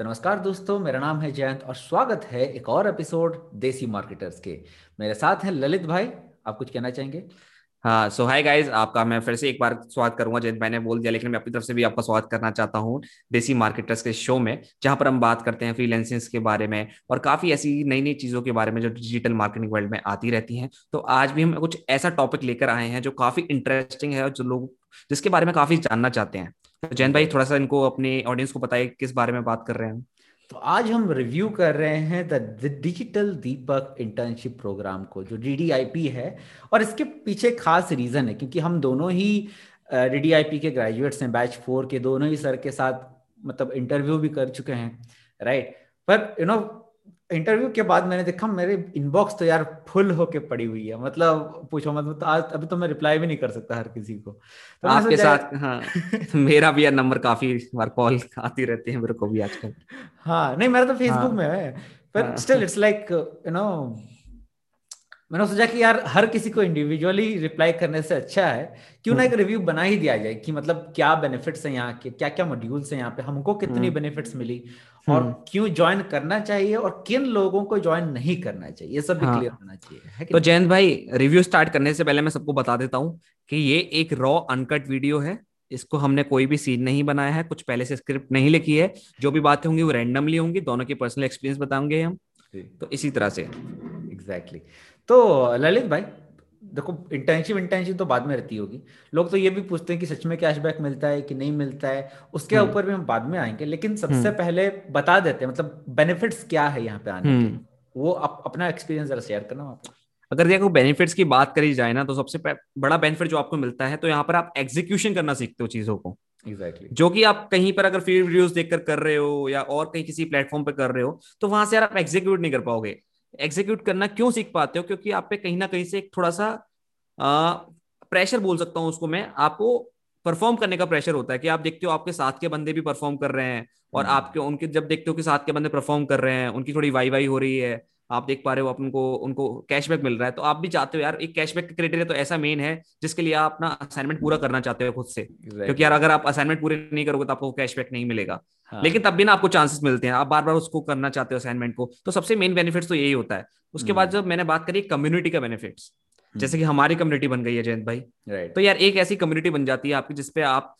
तो नमस्कार दोस्तों, मेरा नाम है जयंत और स्वागत है एक और एपिसोड देसी मार्केटर्स के। मेरे साथ हैं ललित भाई, आप कुछ कहना चाहेंगे? हाँ सो हाय गाइस आपका मैं फिर से एक बार स्वागत करूँगा जैसे मैंने बोल दिया, लेकिन मैं अपनी तरफ़ से भी आपका स्वागत करना चाहता हूँ देसी मार्केटर्स के शो में, जहाँ पर हम बात करते हैं फ्रीलैंसिंग के बारे में और काफ़ी ऐसी नई नई चीज़ों के बारे में जो डिजिटल मार्केटिंग वर्ल्ड में आती रहती हैं। तो आज भी हम कुछ ऐसा टॉपिक लेकर आए हैं जो काफ़ी इंटरेस्टिंग है और जो लोग, जिसके बारे में काफ़ी जानना चाहते हैं। तो जैन भाई, थोड़ा सा इनको अपने ऑडियंस को बताइए, किस बारे में बात कर रहे हैं तो आज हम रिव्यू कर रहे हैं the digital Deepak internship program को, जो डीडीआईपी है, और इसके पीछे खास रीजन है, क्योंकि हम दोनों ही डीडीआईपी के ग्रेजुएट्स हैं बैच फोर के दोनों ही सर के साथ मतलब इंटरव्यू भी कर चुके हैं राइट पर यू नो इंटरव्यू के बाद मैंने देखा मेरे इनबॉक्स तो यार फुल होके पड़ी हुई है। मतलब पूछो मतलब तो आज अभी तो मैं रिप्लाई भी नहीं कर सकता हर किसी को। तो आपके साथ हाँ मेरा भी यार नंबर काफ़ी बार कॉल आती रहती है मेरे को भी आजकल। हाँ नहीं मेरा तो फेसबुक हाँ, में है पर still it's like you know मैंने सोचा कि यार हर किसी को इंडिविजुअली रिप्लाई करने से अच्छा है क्यों ना एक रिव्यू। बना ही दिया जाए कि मतलब क्या बेनिफिट्स हैं यहाँ के क्या क्या मॉड्यूल्स हैं यहाँ पे हमको कितनी बेनिफिट्स हम्म। मिली और हम्म। क्यों ज्वाइन करना चाहिए और किन लोगों को ज्वाइन नहीं करना चाहिए? ये सब भी हाँ। क्लियर होना चाहिए तो जयंत भाई रिव्यू स्टार्ट करने से पहले मैं सबको बता देता हूँ कि ये एक रॉ अनकट वीडियो है। इसको हमने कोई भी सीन नहीं बनाया है कुछ पहले से स्क्रिप्ट नहीं लिखी है। जो भी बातें होंगी वो रैंडमली होंगी दोनों के पर्सनल एक्सपीरियंस बताएँगे हम। तो इसी तरह से। Exactly exactly. तो ललित भाई देखो इंटर्नशिप इंटर्नशिप तो बाद में रहती होगी लोग तो ये भी पूछते हैं कि सच में कैशबैक मिलता है कि नहीं मिलता है उसके हम्म। ऊपर भी हम बाद में आएँगे लेकिन सबसे हम्म। पहले बता देते हैं मतलब बेनिफिट्स क्या है यहाँ पे आने के हम्म। वो आप अपना एक्सपीरियंस जरा शेयर करना आप अगर देखो बेनिफिट्स की बात करी जाए ना तो सबसे बड़ा बेनिफिट जो आपको मिलता है तो यहाँ पर आप एग्जीक्यूशन करना सीखते हो चीज़ों को एग्जैक्टली exactly. जो कि आप कहीं पर अगर फ़ील्ड वीडियोस देखकर कर रहे हो या और कहीं किसी प्लेटफॉर्म पर कर रहे हो तो वहाँ से यार आप एग्जीक्यूट नहीं कर पाओगे एग्जीक्यूट करना क्यों सीख पाते हो क्योंकि आप पे कहीं ना कहीं से एक थोड़ा सा प्रेशर बोल सकता हूँ उसको मैं आपको परफॉर्म करने का प्रेशर होता है कि आप देखते हो आपके साथ के बंदे भी परफॉर्म कर रहे हैं और हम्म। आपके उनके जब देखते हो कि साथ के बंदे परफॉर्म कर रहे हैं उनकी थोड़ी वाई वाई हो रही है आप देख पा रहे हो उनको उनको कैशबैक मिल रहा है। तो आप भी चाहते हो यार एक कैशबैक का क्राइटेरिया तो ऐसा मेन है जिसके लिए आप अपना असाइनमेंट पूरा करना चाहते हो खुद से। Exactly. क्योंकि यार अगर आप असाइनमेंट पूरे नहीं करोगे तो आपको कैशबैक नहीं मिलेगा। हाँ. लेकिन तब भी ना आपको चांसेस मिलते हैं। आप बार बार उसको करना चाहते हो असाइनमेंट को तो सबसे मेन बेनिफिट तो यही होता है। उसके बाद हम्म। जब मैंने बात करी कम्युनिटी का बेनिफिट्स जैसे कि हमारी कम्युनिटी बन गई है जयंत भाई। तो यार एक ऐसी कम्युनिटी बन जाती है आपकी जिसपे आप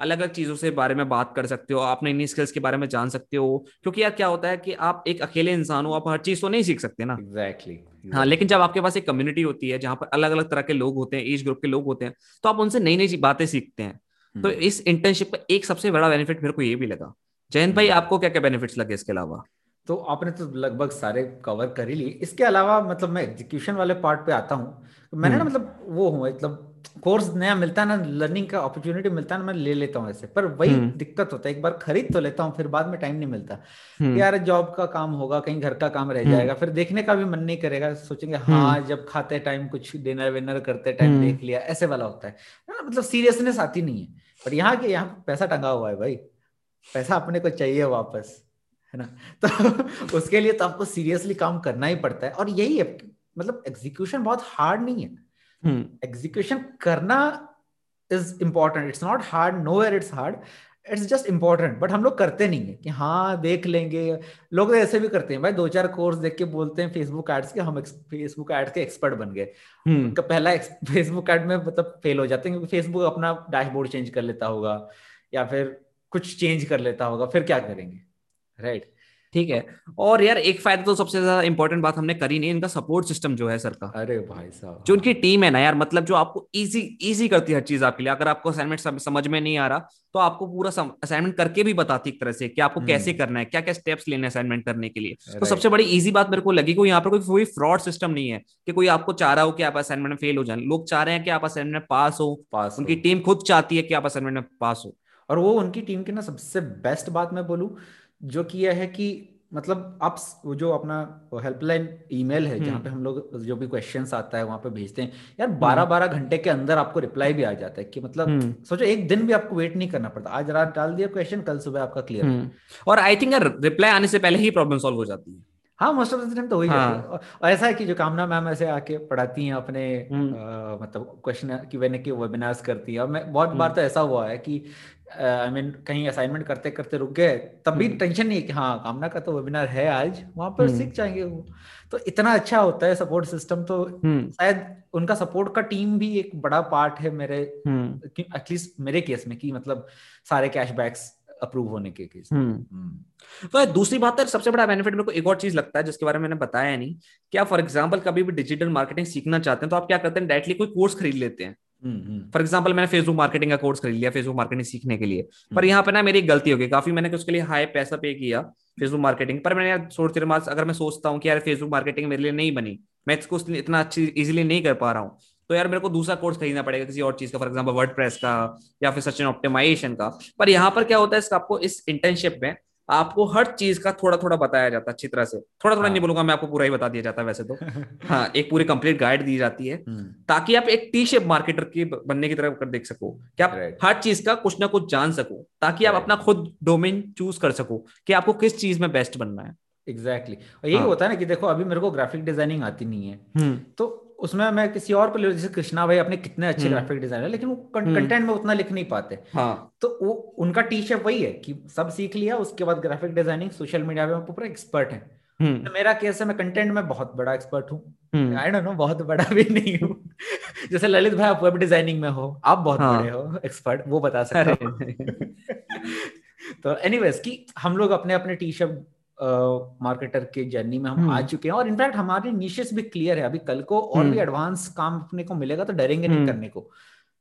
अलग अलग चीज़ों से बारे में बात कर सकते हो आप नई नई स्किल्स के बारे में जान सकते हो क्योंकि यार क्या होता है कि आप एक अकेले इंसान हो आप हर चीज़ तो नहीं सीख सकते ना एग्जैक्टली exactly. हाँ लेकिन जब आपके पास एक कम्युनिटी होती है जहाँ पर अलग अलग तरह के लोग होते हैं एज ग्रुप के लोग होते हैं तो आप उनसे नई नई बातें सीखते हैं तो हम्म। इस इंटर्नशिप का एक सबसे बड़ा बेनिफिट मेरे को ये भी लगा जयंत भाई हम्म। आपको क्या क्या बेनिफिट्स लगे इसके अलावा तो आपने तो लगभग सारे कवर कर ही लिए इसके अलावा मतलब मैं एग्जीक्यूशन वाले पार्ट पे आता हूँ मैंने ना हम्म। मतलब वो हूँ मतलब कोर्स नया मिलता है ना लर्निंग का अपॉर्चुनिटी मिलता है ना मैं ले लेता हूँ ऐसे। पर वही हम्म। दिक्कत होता है एक बार खरीद तो लेता हूँ फिर बाद में टाइम नहीं मिलता। हम्म। यार जॉब का काम होगा कहीं घर का काम रह जाएगा फिर देखने का भी मन नहीं करेगा सोचेंगे हाँ जब खाते टाइम कुछ डिनर विनर करते टाइम देख लिया ऐसे वाला होता है। ना मतलब सीरियसनेस आती नहीं है। पर यहाँ के यहाँ पैसा टंगा हुआ है भाई। पैसा अपने को चाहिए वापस है ना? तो उसके लिए तो आपको सीरियसली काम करना ही पड़ता है। और यही है मतलब एग्जीक्यूशन बहुत हार्ड नहीं है। Execution hmm. करना is important it's not hard no where it's hard it's just important but हम लोग करते नहीं है कि हाँ देख लेंगे। लोग तो ऐसे भी करते हैं। भाई दो चार कोर्स देख के बोलते हैं फेसबुक एड्स के। हम फेसबुक एड्स के एक्सपर्ट बन गए। उनका पहला फेसबुक एड में मतलब फेल हो जाते हैं क्योंकि फेसबुक अपना डैशबोर्ड चेंज कर लेता होगा या फिर कुछ चेंज कर लेता होगा। फिर क्या करेंगे? राइट ठीक है। और यार एक फ़ायदा तो सबसे ज़्यादा इंपॉर्टेंट बात हमने करी नहीं इनका सपोर्ट सिस्टम जो है सर का। अरे भाई साहब। जो उनकी टीम है ना यार मतलब जो आपको इजी इजी करती है हर चीज़ आपके लिए। अगर आपको असाइनमेंट समझ में नहीं आ रहा तो आपको पूरा असाइनमेंट करके भी बताती एक तरह से कि आपको कैसे हम्म। करना है क्या क्या स्टेप्स लेने असाइनमेंट करने के लिए। तो सबसे बड़ी इजी बात मेरे को लगी कि यहाँ पर कोई कोई फ्रॉड सिस्टम नहीं है कि कोई आपको चाह रहा हो कि आप असाइनमेंट में फेल हो जाए। लोग चाह रहे हैं कि आप असाइनमेंट में पास हो। पास उनकी टीम खुद चाहती है कि आप असाइनमेंट में पास हो। और वो उनकी टीम की ना सबसे बेस्ट बात मैं बोलूँ जो किया है कि मतलब आप वो जो अपना हेल्पलाइन ईमेल है जहाँ हम्म। पे हम लोग जो भी क्वेश्चन आता है वहाँ पे भेजते हैं यार बारह हम्म। बारह घंटे के अंदर आपको रिप्लाई भी आ जाता है कि मतलब हम्म। सोचो एक दिन भी आपको वेट नहीं करना पड़ता आज रात डाल दिया क्वेश्चन कल सुबह आपका क्लियर और आई थिंक यार रिप्लाई आने से पहले ही प्रॉब्लम सॉल्व हो जाती है हाँ मोस्ट ऑफ़ द टाइम तो वही हाँ। है। और ऐसा है कि जो कामना मैम ऐसे आके पढ़ाती हैं अपने हम्म। अ, मतलब क्वेश्चन की वेने के वेबिनार्स करती है। और मैं बहुत बार हम्म। तो ऐसा हुआ है कि आई मीन कहीं असाइनमेंट करते करते रुक गए तब भी हम्म। टेंशन नहीं है कि हाँ कामना का तो वेबिनार है आज वहाँ पर हम्म। सीख जाएँगे वो। तो इतना अच्छा होता है सपोर्ट सिस्टम तो हम्म। शायद उनका सपोर्ट का टीम भी एक बड़ा पार्ट है मेरे हम्म। एटलीस्ट मेरे केस में कि मतलब सारे कैशबैक्स अप्रूव होने के केस हम्म। हम्म। तो दूसरी बात है सबसे बड़ा बेनिफिट मेरे को एक और चीज़ लगता है जिसके बारे में मैंने बताया नहीं कि आप फॉर एग्जांपल कभी भी डिजिटल मार्केटिंग सीखना चाहते हैं तो आप क्या करते हैं डायरेक्टली कोई कोर्स खरीद लेते हैं। Hmm hmm. फॉर एग्ज़ाम्पल मैंने फेसबुक मार्केटिंग का कोर्स खरीद लिया फेसबुक मार्केटिंग सीखने के लिए। पर हम्म यहाँ पे ना मेरी गलती हो गई काफ़ी मैंने उसके लिए हाई पैसा पे किया फेसबुक मार्केटिंग पर मैंने रहा अगर मैं सोचता हूँ कि यार फेसबुक मार्केटिंग मेरे लिए नहीं बनी मैं इसको इतना अच्छी इजिली नहीं कर पा रहा हूँ तो यार मेरे को दूसरा कोर्स खरीदना पड़ेगा किसी और चीज़ का फॉर एग्ज़ाम्पल वर्ड का या फिर सचिन ऑप्टिमाइजेशन का। पर यहाँ पर क्या होता है इसका आपको इस इंटर्नशिप में आपको हर चीज़ का थोड़ा थोड़ा बताया जाता है अच्छी तरह से। थोड़ा थोड़ा हाँ। नहीं बोलूँगा मैं आपको पूरा ही बता दिया जाता है वैसे तो। हाँ एक पूरी कंप्लीट गाइड दी जाती है हम्म। ताकि आप एक टी शेप मार्केटर की बनने की तरफ़ कर देख सको कि आप हर चीज़ का कुछ ना कुछ जान सको ताकि आप अपना खुद डोमेन चूज़ कर सको कि आपको किस चीज़ में बेस्ट बनना है। एग्जैक्टली और यही हाँ। होता है ना कि देखो अभी मेरे को ग्राफिक डिज़ाइनिंग आती नहीं है। हम्म। तो उसमें मैं किसी और को ले जैसे कृष्णा भाई अपने कितने अच्छे हम्म। ग्राफिक डिज़ाइनर है लेकिन वो हम्म। कंटेंट में उतना लिख नहीं पाते। हाँ। तो वो उनका टी शेप वही है कि सब सीख लिया उसके बाद ग्राफिक डिज़ाइनिंग सोशल मीडिया में पूरा एक्सपर्ट है। हम्म। तो मेरा केस है मैं कंटेंट में बहुत बड़ा एक्सपर्ट हूँ। हम्म। आई डोंट नो बहुत बड़ा भी नहीं हूँ। जैसे ललित भाई आप वेब डिज़ाइनिंग में हो आप बहुत हाँ। बड़े हो एक्सपर्ट वो बता सकते अरे। तो एनीवेज कि हम लोग अपने अपने टी शर्ट मार्केटर के जर्नी में हम आ हम्म। चुके हैं और इनफैक्ट हमारे निशेस भी क्लियर है। अभी कल को और भी हम्म। एडवांस काम अपने को मिलेगा तो डरेंगे नहीं हम्म। करने को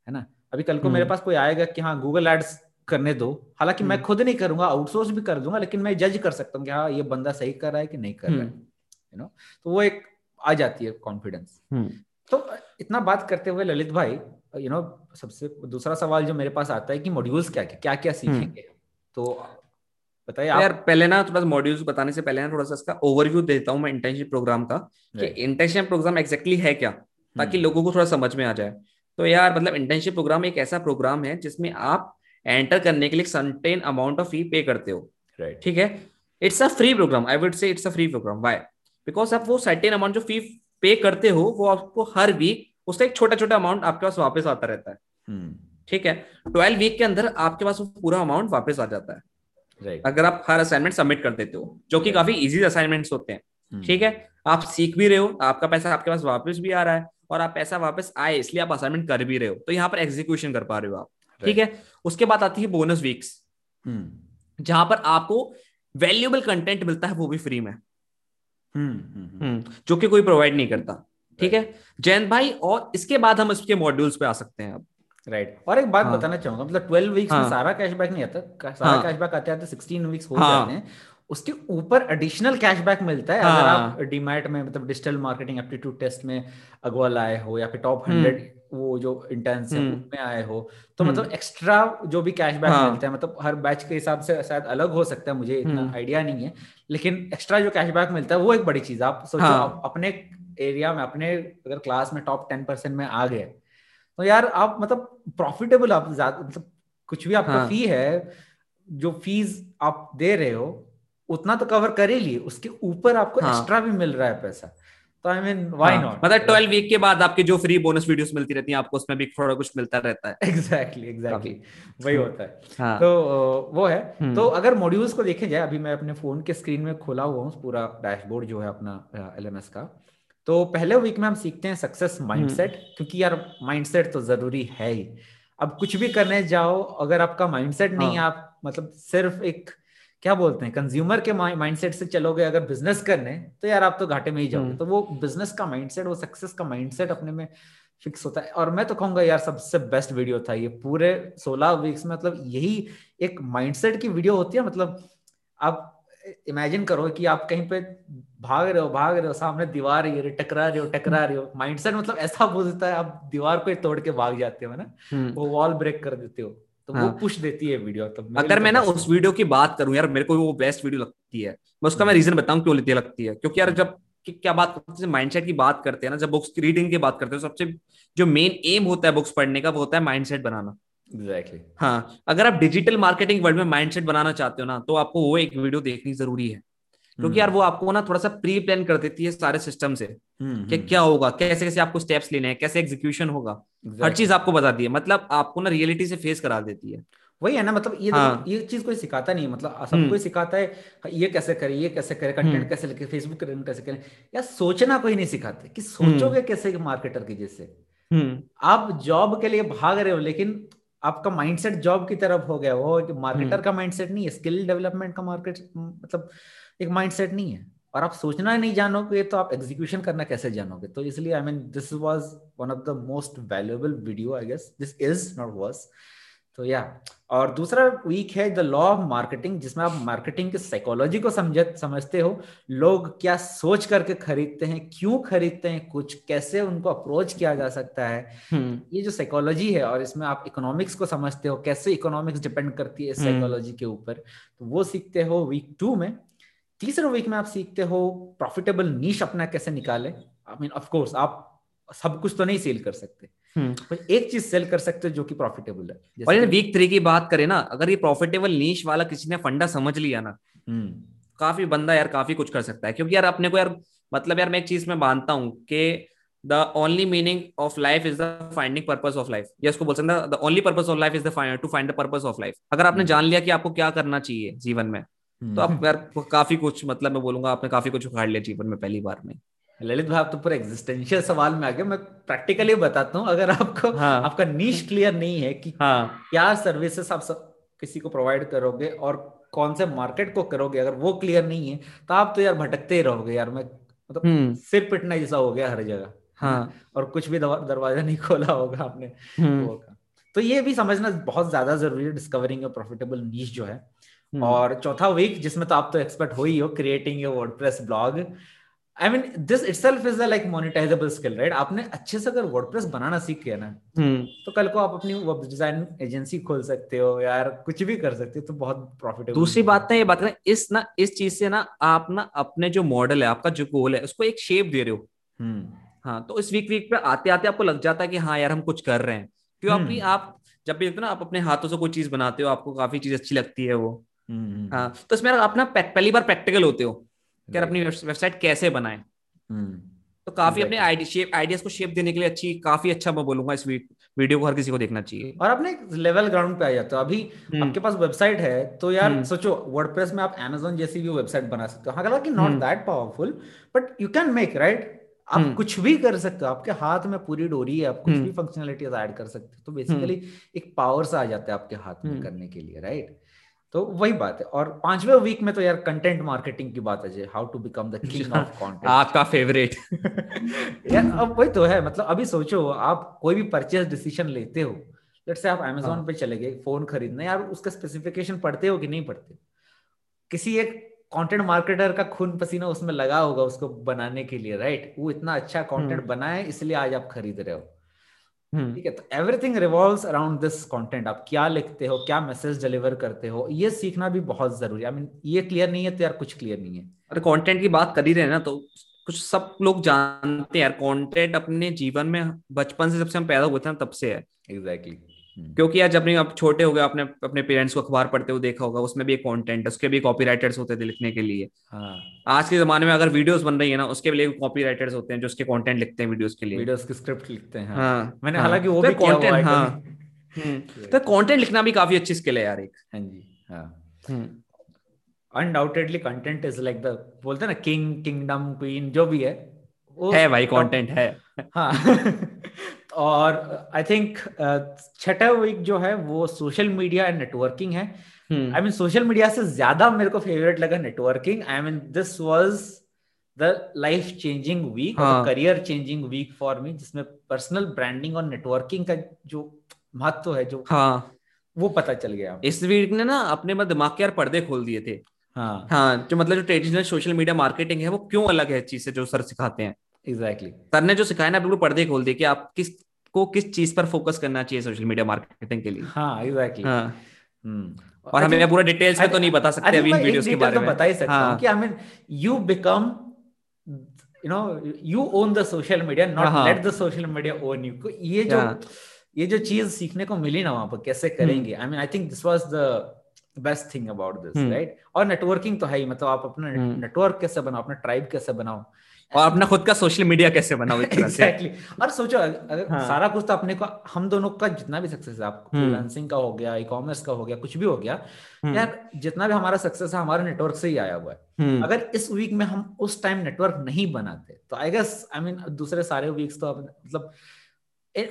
है ना? अभी कल को मेरे हम्म। पास कोई आएगा कि हाँ गूगल एड्स करने दो। हालाँकि मैं हम्म। खुद नहीं करूँगा आउटसोर्स भी कर दूँगा लेकिन मैं जज कर सकता हूँ कि हाँ ये बंदा सही कर रहा है कि नहीं कर रहा है हम्म। यू नो तो वो एक आ जाती है कॉन्फिडेंस हम्म। तो इतना बात करते हुए ललित भाई यू नो सबसे दूसरा सवाल जो मेरे पास आता है कि मॉड्यूल्स क्या क्या क्या हम्म। सीखेंगे? तो बताइए तो यार पहले ना थोड़ा सा मॉड्यूल्स बताने से पहले ना थोड़ा सा इसका ओवरव्यू देता हूँ मैं इंटर्नशिप प्रोग्राम का कि इंटर्नशिप प्रोग्राम एग्जैक्टली है क्या ताकि हम्म लोगों को थोड़ा समझ में आ जाए। तो यार मतलब इंटर्नशिप प्रोग्राम एक ऐसा प्रोग्राम है जिसमें आप एंटर करने के लिए सर्टेन अमाउंट ऑफ़ फ़ी पे करते हो। राइट ठीक है? It's a free program I would say it's a free program why because आप वो सर्टेन अमाउंट जो फ़ी पे करते हो वो आपको हर वीक उसका एक छोटा छोटा अमाउंट आपके पास वापस आता रहता है। हम्म ठीक है? ट्वेल्व वीक के अंदर आपके पास वो पूरा अमाउंट वापस आ जाता है। राइट अगर आप हर असाइनमेंट सबमिट कर देते हो जो कि राइट काफ़ी इजी असाइनमेंट्स होते हैं हम्म ठीक है? आप सीख भी रहे हो आपका पैसा आपके पास वापस भी आ रहा है और आप पैसा वापस आए इसलिए आप असाइनमेंट कर भी रहे हो तो यहाँ पर एग्जीक्यूशन कर पा रहे हो आप ठीक राइट है? उसके बाद आती है बोनस वीक्स जहाँ पर आपको वैल्यूएबल कंटेंट मिलता है वो भी फ्री में। हम्म हम्म, जो कि कोई प्रोवाइड नहीं करता ठीक है? जयंत भाई और इसके बाद हम इसके मॉड्यूल्स पे आ सकते हैं अब। राइट और एक बात हाँ। बताना चाहूँगा मतलब ट्वेल्व वीक्स हाँ. में हाँ। सारा कैशबैक नहीं आता सारा हाँ। कैशबैक आते आते सिक्सटीन वीक्स हो हाँ. जाते हाँ। हैं उसके ऊपर एडिशनल कैशबैक मिलता है हाँ. अगर आप हाँ। डीमैट में मतलब डिजिटल मार्केटिंग एप्टीट्यूड टेस्ट में अगवल आए हो या फिर टॉप हम्म। हंड्रेड वो जो इंटर्न्स है हम्म। उनमें आए हो तो मतलब हम्म। एक्स्ट्रा जो भी कैशबैक हाँ। मिलता है मतलब हर बैच के हिसाब से शायद अलग हो सकता है मुझे इतना हम्म। आइडिया नहीं है। लेकिन एक्स्ट्रा जो कैशबैक मिलता है वो एक बड़ी चीज़ आप सोचो हाँ। अपने एरिया में अपने अगर क्लास में टॉप टेन परसेंट में आ गए तो यार आप मतलब प्रॉफिटेबल आप मतलब कुछ भी आपका हाँ। फ़ी है जो फ़ीस आप दे रहे हो उतना तो कवर कर ही लिए। उसके ऊपर आपको हाँ। एक्स्ट्रा भी मिल रहा है पैसा। तो आई मीन व्हाई हाँ। नॉट मतलब ट्वेल्व वीक के बाद आपके जो फ्री बोनस वीडियोस मिलती रहती हैं आपको उसमें भी थोड़ा कुछ मिलता रहता है। एग्जैक्टली एग्जैक्टली वही होता है। हाँ। तो वो है। तो हम्म अगर मॉड्यूल्स को देखे जाए अभी मैं अपने फ़ोन के स्क्रीन में खोला हुआ हूँ पूरा डैशबोर्ड जो है अपना एलएमएस का। तो पहले वीक में हम सीखते हैं सक्सेस हम्म। माइंडसेट क्योंकि यार माइंडसेट तो ज़रूरी है ही। अब कुछ भी करने जाओ अगर आपका माइंडसेट नहीं है आप मतलब सिर्फ़ एक क्या बोलते हैं कंज्यूमर के माइंडसेट से चलोगे अगर बिज़नेस करने तो यार आप तो घाटे में ही जाओगे। हम्म। तो वो बिज़नेस का माइंडसेट वो सक्सेस का माइंडसेट अपने में फिक्स होता है। और मैं तो कहूँगा यार सबसे बेस्ट वीडियो था ये। पूरे सोलह वीक्स में मतलब यही एक माइंडसेट की वीडियो होती है मतलब आप इमेजिन करो कि आप कहीं पे भाग रहे हो भाग रहे हो सामने दीवार है ये टकरा रहे हो टकरा रहे हो। माइंडसेट मतलब ऐसा बोलता है आप दीवार को तोड़ के भाग जाते हो ना? हम्म। वो वॉल ब्रेक कर देते हो। तो हाँ। वो पुश देती है वीडियो तो अगर मैं तो ना उस वीडियो की बात करूँ यार मेरे को वो बेस्ट वीडियो लगती है। मैं उसका मैं हम्म। रीजन बताऊँ क्यों लेती लगती है? क्योंकि यार जब क्या बात करते हैं माइंडसेट की बात करते हैं ना जब बुक्स की रीडिंग की बात करते हैं तो सबसे जो मेन एम होता है बुक्स पढ़ने का वो होता है माइंडसेट बनाना। Exactly exactly. हाँ अगर आप डिजिटल मार्केटिंग वर्ल्ड में माइंडसेट बनाना चाहते हो ना तो आपको वो एक वीडियो देखनी ज़रूरी है। क्योंकि यार वो आपको ना थोड़ा सा प्री प्लान कर देती है सारे सिस्टम से कि क्या होगा कैसे कैसे आपको स्टेप्स लेने हैं कैसे एग्जीक्यूशन होगा। exactly. हर चीज़ आपको बताती है मतलब आपको ना रियलिटी से फेस करा देती है। वही है ना मतलब ये हाँ. ये चीज़ कोई सिखाता नहीं मतलब सब कोई सिखाता है ये कैसे करे ये कैसे करे कंटेंट कैसे लिखे फेसबुक कैसे करें। या सोचना कोई नहीं सिखाते कि सोचोगे कैसे मार्केटर की जैसे आप जॉब के लिए भाग रहे हो लेकिन आपका माइंडसेट जॉब की तरफ़ हो गया वो मार्केटर का माइंडसेट नहीं है स्किल डेवलपमेंट का मार्केट मतलब एक माइंडसेट नहीं है। और आप सोचना नहीं जानोगे तो आप एग्जीक्यूशन करना कैसे जानोगे? तो इसलिए I mean this was one of the most valuable video I guess this is not was तो या और दूसरा वीक है द लॉ ऑफ़ मार्केटिंग जिसमें आप मार्केटिंग की साइकोलॉजी को समझ समझते हो लोग क्या सोच करके खरीदते हैं क्यों खरीदते हैं कुछ कैसे उनको अप्रोच किया जा सकता है। हम्म। ये जो साइकोलॉजी है और इसमें आप इकोनॉमिक्स को समझते हो कैसे इकोनॉमिक्स डिपेंड करती है साइकोलॉजी के ऊपर तो वो सीखते हो वीक टू में। तीसरे वीक में आप सीखते हो प्रॉफिटेबल नीच अपना कैसे निकाले। आई मीन ऑफकोर्स आप सब कुछ तो नहीं सेल कर सकते। हम्म। एक चीज़ सेल कर सकते हो जो कि प्रॉफिटेबल है और वीक थ्री की बात करें ना अगर ये प्रॉफिटेबल नीच वाला किसी ने फंडा समझ लिया ना हम्म। काफ़ी बंदा यार काफ़ी कुछ कर सकता है क्योंकि यार अपने को यार मतलब यार मैं एक चीज़ में मानता हूँ कि the only meaning of life is the finding purpose of life या इसको बोल सकते हैं the only purpose of life is the to find the purpose of life अगर आपने हम्म। जान लिया कि आपको क्या करना चाहिए जीवन में तो आप यार काफ़ी कुछ मतलब मैं बोलूँगा आपने काफ़ी कुछ उखाड़ लिया जीवन में पहली बार में ललित भाई आप तो पूरा एग्जिस्टेंशियल सवाल में आ गए मैं प्रैक्टिकली बताता हूँ अगर आपको हाँ. आपका नीच क्लियर नहीं है कि हाँ. क्या सर्विसेज़ आप सब किसी को प्रोवाइड करोगे और कौन से मार्केट को करोगे अगर वो क्लियर नहीं है तो आप तो यार भटकते ही रहोगे यार मैं मतलब हम्म। सिर पिटना जैसा हो गया हर जगह हाँ और कुछ भी दरवाज़ा नहीं खोला होगा आपने हम्म। तो ये भी समझना बहुत ज़्यादा ज़रूरी है डिस्कवरिंग प्रॉफिटेबल नीच जो है हम्म। और चौथा वीक जिसमें तो आप तो एक्सपर्ट हो ही हो creating your WordPress blog I mean this itself is like monetisable skill right आपने अच्छे से अगर वर्डप्रेस बनाना सीख गया ना hmm. तो कल को आप अपनी वेब डिज़ाइन एजेंसी खोल सकते हो यार कुछ भी कर सकते हो तो बहुत प्रॉफिटेबल दूसरी बात ना ये बात करें इस ना इस चीज़ से ना आप ना अपने जो मॉडल है आपका जो गोल है उसको एक शेप दे रहे हो hmm. हाँ तो इस वीक वीक पे आते आते आपको लग जाता है कि हाँ यार हम कुछ कर रहे हैं क्यों hmm. अपनी आप जब भी देखते ना आप अपने हाथों से कोई चीज़ बनाते हो आपको काफ़ी चीज़ अच्छी लगती है वो. हाँ तो इसमें आप ना पहली बार प्रैक्टिकल होते हो कि अपनी वेबसाइट कैसे बनाए? हम्म। तो काफ़ी अपने आइडियाज़ को शेप देने के लिए अच्छी काफ़ी अच्छा मैं बोलूँगा इस वीडियो को हर किसी को देखना चाहिए। और अपने लेवल ग्राउंड पे आ जाते हो। अभी हम्म। आपके पास वेबसाइट है तो यार हम्म। सोचो वर्डप्रेस में आप एमेजोन जैसी भी वेबसाइट बना सकते हो। हालाँकि not that powerful but you can make right आप कुछ भी कर सकते हो। आपके हाथ में पूरी डोरी है आप कुछ भी फंक्शनलिटीज ऐड कर सकते हो। तो बेसिकली एक पावर सा आ जाता है आपके हाथ में करने के लिए राइट तो वही बात है। और पांचवे वीक में तो यार कंटेंट मार्केटिंग की बात है how to become the king of content आपका फेवरेट यार अब वही तो है। मतलब अभी सोचो आप कोई भी परचेज डिसीज़न लेते हो। लेट्स से आप अमेजोन हाँ. पे चले गए फ़ोन खरीदने यार उसका स्पेसिफिकेशन पढ़ते हो कि नहीं पढ़ते? किसी एक कंटेंट मार्केटर का खून पसीना उसमें लगा होगा उसको बनाने के लिए राइट वो इतना अच्छा कंटेंट हम्म। बनाए इसलिए आज आप खरीद रहे हो। ठीक है तो everything revolve around this content आप क्या लिखते हो क्या मैसेज डिलीवर करते हो ये सीखना भी बहुत ज़रूरी है। आई मीन ये क्लियर नहीं है तो यार कुछ क्लियर नहीं है। अरे कॉन्टेंट की बात कर ही रहे ना तो कुछ सब लोग जानते हैं यार कॉन्टेंट अपने जीवन में बचपन से जब से हम पैदा हुए थे तब से है। Exactly exactly. हम्म। क्योंकि आज अपने आप छोटे हो गए आपने अपने पेरेंट्स को अखबार पढ़ते हुए देखा होगा उसमें भी एक कंटेंट उसके भी कॉपी राइटर्स होते थे लिखने के लिए। हाँ। आज के जमाने में अगर वीडियोस बन रही है ना उसके लिए कॉपी राइटर्स होते हैं जो उसके कंटेंट लिखते हैं वीडियोस के लिए। वीडियोस की स्क्रिप्ट लिखते हैं हाँ। मैंने हाँ। हालाँकि वो तो भी कंटेंट हाँ। हम्म। तो कंटेंट लिखना भी काफ़ी अच्छी स्किल है यार एक। हाँ जी हाँ। Undoubtedly content is like the बोलते ना किंग किंगडम क्वीन जो भी है है भाई कंटेंट है। हाँ। और आई थिंक छठा वीक जो है वो सोशल मीडिया एंड नेटवर्किंग है। आई मीन सोशल मीडिया से ज़्यादा मेरे को फेवरेट लगा networking I mean this was the life changing week career changing week for me जिसमें पर्सनल ब्रांडिंग और नेटवर्किंग का जो महत्व है जो हाँ। वो पता चल गया। इस वीक ने ना अपने में दिमाग के यार पर्दे खोल दिए थे। हाँ। हाँ जो मतलब जो ट्रेडिशनल सोशल मीडिया मार्केटिंग है वो क्यों अलग है चीज़ से जो सर सिखाते हैं? Exactly exactly. सर ने जो सिखाया ना बिल्कुल पर्दे खोल दिए कि आप किस को किस चीज़ पर फोकस करना चाहिए सोशल मीडिया मार्केटिंग के लिए? हाँ एग्जैक्टली हाँ। हम्म। और हमें पूरा डिटेल्स में तो नहीं बता सकते अभी इन वीडियोस के बारे तो में। बता ही सकता हूँ हाँ। कि I mean you become you know you own the social media not let the social media own you ये जो ये जो चीज़ सीखने को मिली ना वहाँ पर कैसे करेंगे? I mean I think this was the best thing about this right और नेटवर्किंग तो है ही मतलब आप अपना नेटवर्क हम्म। कैसे बनाओ अपना ट्राइब कैसे बनाओ? और अपना खुद का सोशल मीडिया कैसे बनाओ एग्जैक्टली exactly. और सोचो अगर हाँ. सारा कुछ तो अपने को हम दोनों का जितना भी सक्सेस है आप फ्रीलांसिंग हम्म। का हो गया ई कॉमर्स का हो गया कुछ भी हो गया हम्म। यार जितना भी हमारा सक्सेस है हमारे नेटवर्क से ही आया हुआ है अगर इस वीक में हम उस टाइम नेटवर्क नहीं बनाते तो आई गेस आई मीन दूसरे सारे वीक्स तो मतलब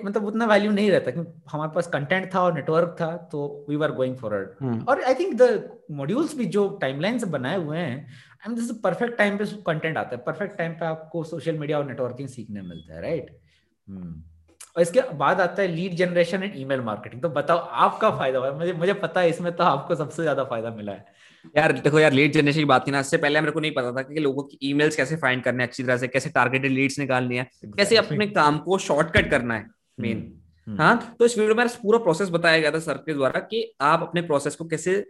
मतलब उतना वैल्यू नहीं रहता क्योंकि हमारे पास कंटेंट था और नेटवर्क था तो वी आर गोइंग फॉरवर्ड और आई थिंक द मॉड्यूल्स भी जो टाइमलाइन से बनाए हुए हैं आई दिस परफेक्ट टाइम पे कंटेंट आता है। परफेक्ट टाइम पे आपको सोशल मीडिया और नेटवर्किंग सीखने मिलता है राइट hmm. और इसके बाद आता है lead generation and email marketing तो बताओ आपका फ़ायदा हुआ मुझे मुझे पता है इसमें तो आपको सबसे ज़्यादा फ़ायदा मिला है। यार देखो यार लीड जनरेशन की बात की ना इससे पहले मेरे को नहीं पता था कि लोगों की ईमेल्स कैसे फाइंड करने अच्छी तरह से कैसे टारगेटेड लीड्स निकालनी है exactly. कैसे अपने काम को शॉर्टकट करना है मेन हम्म, हम्म। हाँ तो इस वीडियो में पूरा प्रोसेस बताया गया था सर के द्वारा कि आप अपने प्रोसेस को कैसे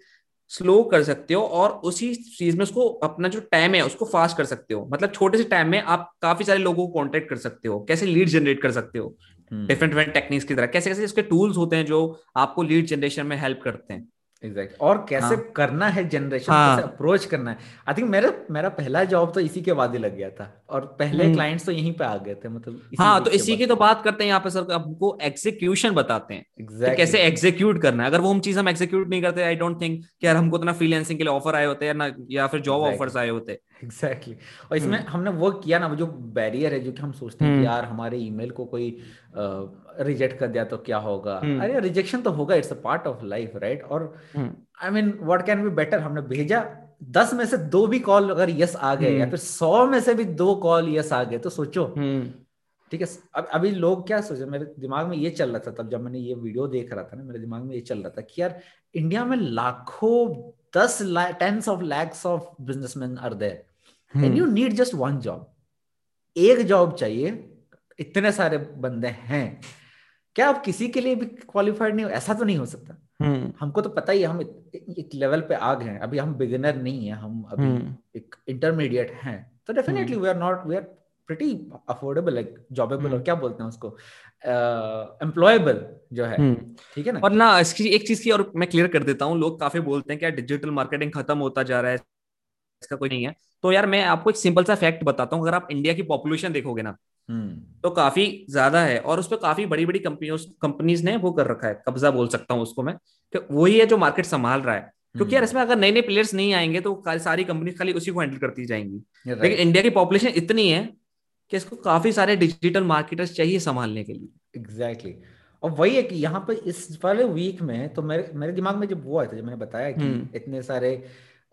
स्लो कर सकते हो और उसी चीज़ में उसको अपना जो टाइम है उसको फास्ट कर सकते हो। मतलब छोटे से टाइम में आप काफ़ी सारे लोगों को कॉन्टेक्ट कर सकते हो कैसे लीड जनरेट कर सकते हो। डिफरेंट डिफरेंट टेक्निक्स की तरह। कैसे कैसे इसके टूल्स होते हैं जो आपको लीड जनरेशन में हेल्प करते हैं। Exact exactly. और कैसे हाँ. करना है जनरेशन हाँ. कैसे अप्रोच करना है आई थिंक मेरा मेरा पहला जॉब तो इसी के बाद ही लग गया था और पहले क्लाइंट्स हम्म। तो यहीं पे आ गए थे मतलब इसी हाँ तो इसी की तो बात करते हैं यहाँ पे सर आपको एग्जीक्यूशन बताते हैं exactly. कैसे एग्जीक्यूट करना है अगर वो हम चीज़ हम एग्जीक्यूट नहीं करते आई डोंट थिंक कि यार हमको इतना फ्रीलांसिंग के लिए ऑफ़र आए होते हैं ना या फिर जॉब ऑफर्स आए होते एग्जैक्टली exactly. और इसमें hmm. हमने वो किया ना वो जो बैरियर है जो कि हम सोचते हैं कि hmm. यार हमारे ईमेल को कोई रिजेक्ट कर दिया तो क्या होगा? hmm. अरे रिजेक्शन तो होगा it's a part of life right और I mean what can be better हमने भेजा दस में से दो भी कॉल अगर यस आ गए या फिर सौ में से भी दो कॉल यस आ गए तो सोचो। ठीक है अब अभी लोग क्या सोचे मेरे दिमाग में ये चल रहा था तब जब मैंने ये वीडियो देख रहा था ना मेरे दिमाग में ये चल रहा था कि यार इंडिया में लाखों दस tens of lakhs of businessman are there and you need just one job एक जॉब चाहिए इतने सारे बंदे हैं। क्या आप किसी के लिए भी क्वालिफाइड नहीं हो? ऐसा तो नहीं हो सकता। hmm. हमको तो पता ही है हम एक लेवल पे आ गए हैं। अभी हम बिगिनर नहीं है हम अभी hmm. एक इंटरमीडिएट हैं। तो definitely we are not we are pretty affordable like jobable और क्या बोलते हैं उसको? एम्प्लॉयबल uh, जो है। ठीक है ना? और ना इसकी एक चीज़ की और मैं क्लियर कर देता हूँ। लोग काफ़ी बोलते हैं कि डिजिटल मार्केटिंग खत्म होता जा रहा है इसका कोई नहीं है। तो यार मैं आपको एक सिंपल सा फैक्ट बताता हूँ। अगर आप इंडिया की पॉपुलेशन देखोगे ना हम्म। तो काफ़ी ज़्यादा है और उस पर काफ़ी बड़ी बड़ी कंपनियों कंपनीज़ ने वो कर रखा है कब्जा बोल सकता हूँ उसको मैं कि वही है जो मार्केट संभाल रहा है क्योंकि यार हम्म। इसमें अगर नए नए प्लेयर्स नहीं आएँगे तो सारी कंपनी खाली उसी को हैंडल करती जाएँगी लेकिन इंडिया की पॉपुलेशन इतनी है कि इसको काफ़ी सारे डिजिटल मार्केटर्स चाहिए संभालने के लिए एग्जैक्टली exactly. और वही है कि यहाँ पर इस वाले वीक में तो मेरे मेरे दिमाग में जब वो आया था जब मैंने बताया कि हम्म। इतने सारे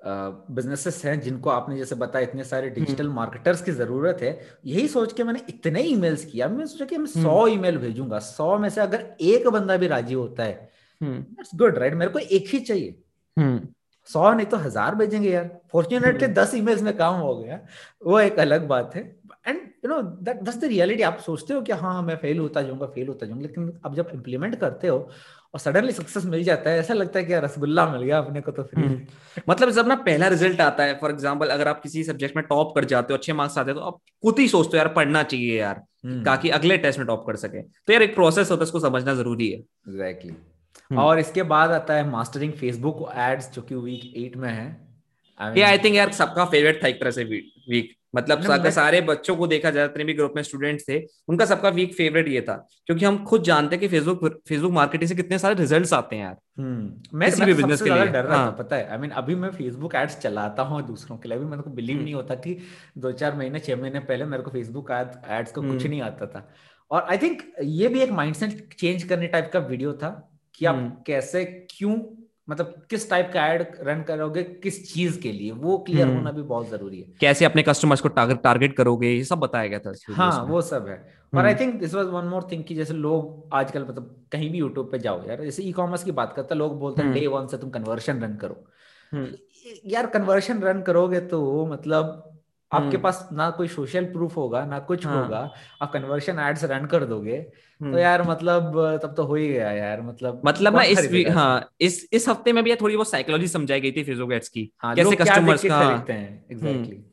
बिजनेसेस हैं जिनको आपने जैसे बताया इतने सारे डिजिटल हम्म। मार्केटर्स की ज़रूरत है। यही सोच के मैंने इतने ईमेल्स किया। मैं सोचा कि मैं सौ हम्म। ईमेल भेजूँगा। सौ में से अगर एक बंदा भी राज़ी होता है गुड राइट मेरे को एक ही चाहिए। हम्म। सौ नहीं तो हज़ार भेजेंगे यार। फॉर्चुनेटली दस ईमेल्स में काम हो गया। वो एक अलग बात है। And you know that that's the reality आप सोचते हो कि हाँ मैं फेल होता जाऊँगा फेल होता जाऊँगा। लेकिन अब जब इम्प्लीमेंट करते हो और सडनली सक्सेस मिल जाता है ऐसा लगता है कि रसगुल्ला मिल गया अपने को तो फिर हम्म। मतलब जब ना पहला रिज़ल्ट आता है फॉर एग्जांपल अगर आप किसी सब्जेक्ट में टॉप कर जाते हो अच्छे मार्क्स आते हैं तो आप खुद ही सोचते हो यार पढ़ना चाहिए यार हम्म। ताकि अगले टेस्ट में टॉप कर सके तो यार एक प्रोसेस होता है उसको समझना ज़रूरी है एग्जैक्टली exactly. और इसके बाद आता है मास्टरिंग फेसबुक एड्स जो कि वीक एट में है आई थिंक यार सबका फेवरेट था एक तरह से वीक मतलब अगर सारे बच्चों को देखा जाए जितने भी ग्रुप में स्टूडेंट थे उनका सबका वीक फेवरेट ये था क्योंकि हम खुद जानते हैं कि फेसबुक फेसबुक मार्केटिंग से कितने सारे रिजल्ट्स आते हैं यार हम्म। मैं किसी भी बिज़नेस के लिए डर रहा हाँ. था पता है आई I मीन mean, अभी मैं फेसबुक एड्स चलाता हूँ दूसरों के लिए अभी मेरे को बिलीव हम्म। नहीं होता कि दो चार महीने छह महीने पहले मेरे को फेसबुक एड्स का कुछ हम्म। नहीं आता था और आई थिंक ये भी एक माइंडसेट चेंज करने टाइप का वीडियो था कि आप कैसे क्यों मतलब किस टाइप का एड रन करोगे किस चीज़ के लिए? वो क्लियर हम्म। होना भी बहुत ज़रूरी है। कैसे अपने कस्टमर्स को टारगेट टारगेट करोगे? ये सब बताया गया था हाँ वो सब है। और I think this was one more thing कि जैसे लोग आजकल मतलब कहीं भी यूट्यूब पे जाओ यार जैसे ई कॉमर्स की बात करते हैं लोग बोलते हैं डे हम्म। वन से तुम कन्वर्शन रन करो। हम्म। यार कन्वर्शन रन करोगे तो मतलब आपके पास ना कोई सोशल प्रूफ होगा ना कुछ हाँ. होगा आप कन्वर्शन एड्स रन कर दोगे तो हम्म। यार मतलब तब तो हो ही गया यार मतलब मतलब ना इस हाँ इस इस हफ़्ते में भी थोड़ी बहुत साइकोलॉजी समझाई गई थी फेसबुक एड्स की हाँ, कैसे कस्टमर्स का एग्जैक्टली